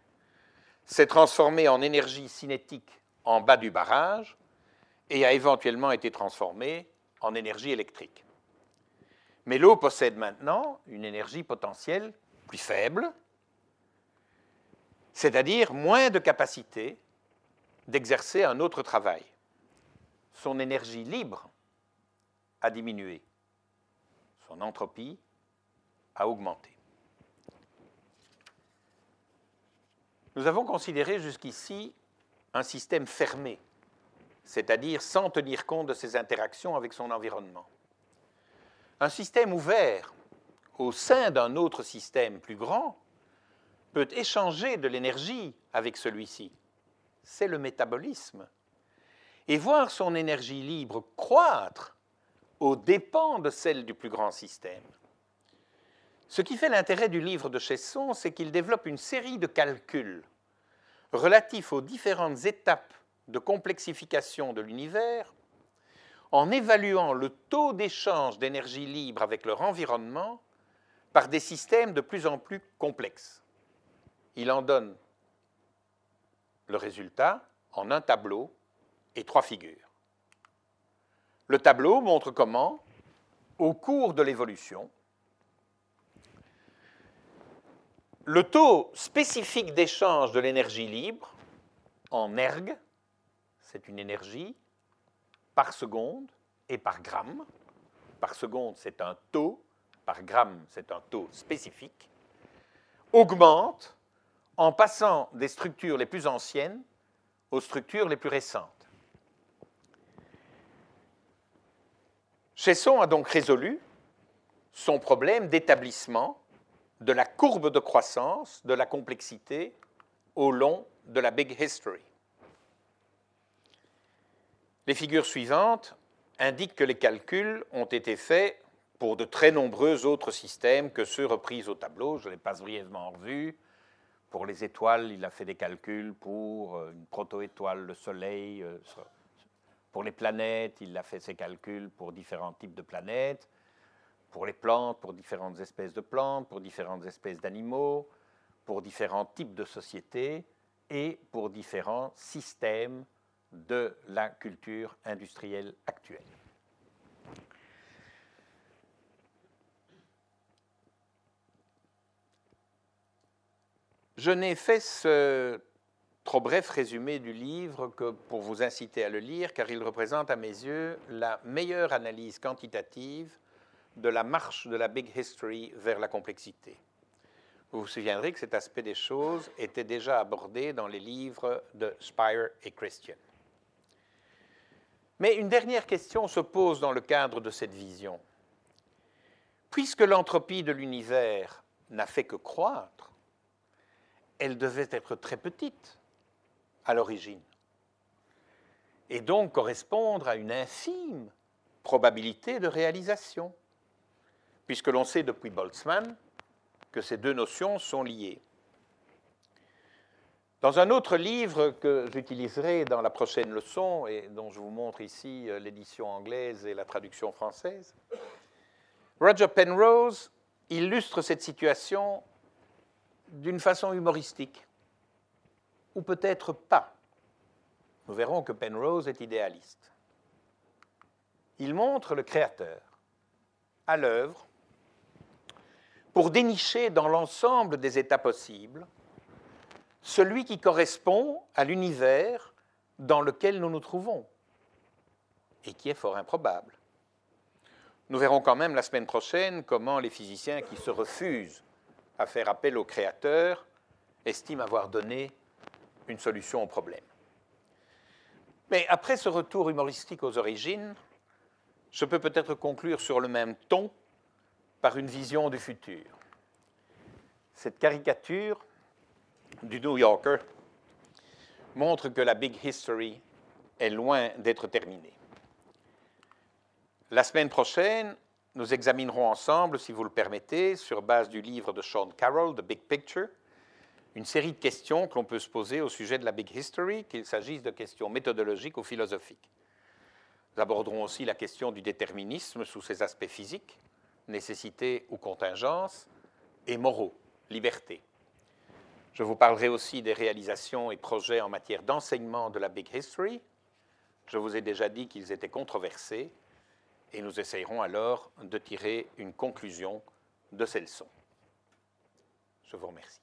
s'est transformée en énergie cinétique en bas du barrage et a éventuellement été transformée en énergie électrique. Mais l'eau possède maintenant une énergie potentielle plus faible, c'est-à-dire moins de capacité d'exercer un autre travail. Son énergie libre a diminué, son entropie a augmenté. Nous avons considéré jusqu'ici un système fermé, c'est-à-dire sans tenir compte de ses interactions avec son environnement. Un système ouvert au sein d'un autre système plus grand peut échanger de l'énergie avec celui-ci. C'est le métabolisme. Et voir son énergie libre croître aux dépens de celle du plus grand système. Ce qui fait l'intérêt du livre de Chesson, c'est qu'il développe une série de calculs relatifs aux différentes étapes de complexification de l'univers en évaluant le taux d'échange d'énergie libre avec leur environnement par des systèmes de plus en plus complexes. Il en donne le résultat en un tableau et trois figures. Le tableau montre comment, au cours de l'évolution, le taux spécifique d'échange de l'énergie libre en erg, c'est une énergie par seconde et par gramme. Par seconde, c'est un taux, par gramme, c'est un taux spécifique, augmente en passant des structures les plus anciennes aux structures les plus récentes. Chesson a donc résolu son problème d'établissement de la courbe de croissance de la complexité au long de la Big History. Les figures suivantes indiquent que les calculs ont été faits pour de très nombreux autres systèmes que ceux repris au tableau. Je les passe brièvement en revue. Pour les étoiles, il a fait des calculs pour euh, une proto-étoile, le Soleil. Euh, pour les planètes, il a fait ses calculs pour différents types de planètes. Pour les plantes, pour différentes espèces de plantes, pour différentes espèces d'animaux, pour différents types de sociétés et pour différents systèmes de la culture industrielle actuelle. Je n'ai fait ce trop bref résumé du livre que pour vous inciter à le lire, car il représente à mes yeux la meilleure analyse quantitative de la marche de la Big History vers la complexité. Vous vous souviendrez que cet aspect des choses était déjà abordé dans les livres de Spire et Christian. Mais une dernière question se pose dans le cadre de cette vision. Puisque l'entropie de l'univers n'a fait que croître, elle devait être très petite à l'origine, et donc correspondre à une infime probabilité de réalisation, puisque l'on sait depuis Boltzmann que ces deux notions sont liées. Dans un autre livre que j'utiliserai dans la prochaine leçon et dont je vous montre ici euh, l'édition anglaise et la traduction française, Roger Penrose illustre cette situation d'une façon humoristique, ou peut-être pas. Nous verrons que Penrose est idéaliste. Il montre le créateur à l'œuvre pour dénicher dans l'ensemble des états possibles celui qui correspond à l'univers dans lequel nous nous trouvons et qui est fort improbable. Nous verrons quand même la semaine prochaine comment les physiciens qui se refusent à faire appel au Créateur estiment avoir donné une solution au problème. Mais après ce retour humoristique aux origines, je peux peut-être conclure sur le même ton par une vision du futur. Cette caricature du New Yorker montre que la Big History est loin d'être terminée. La semaine prochaine, nous examinerons ensemble, si vous le permettez, sur base du livre de Sean Carroll, The Big Picture, une série de questions que l'on peut se poser au sujet de la Big History, qu'il s'agisse de questions méthodologiques ou philosophiques. Nous aborderons aussi la question du déterminisme sous ses aspects physiques, nécessité ou contingence, et moraux, liberté. Je vous parlerai aussi des réalisations et projets en matière d'enseignement de la Big History. Je vous ai déjà dit qu'ils étaient controversés et nous essayerons alors de tirer une conclusion de ces leçons. Je vous remercie.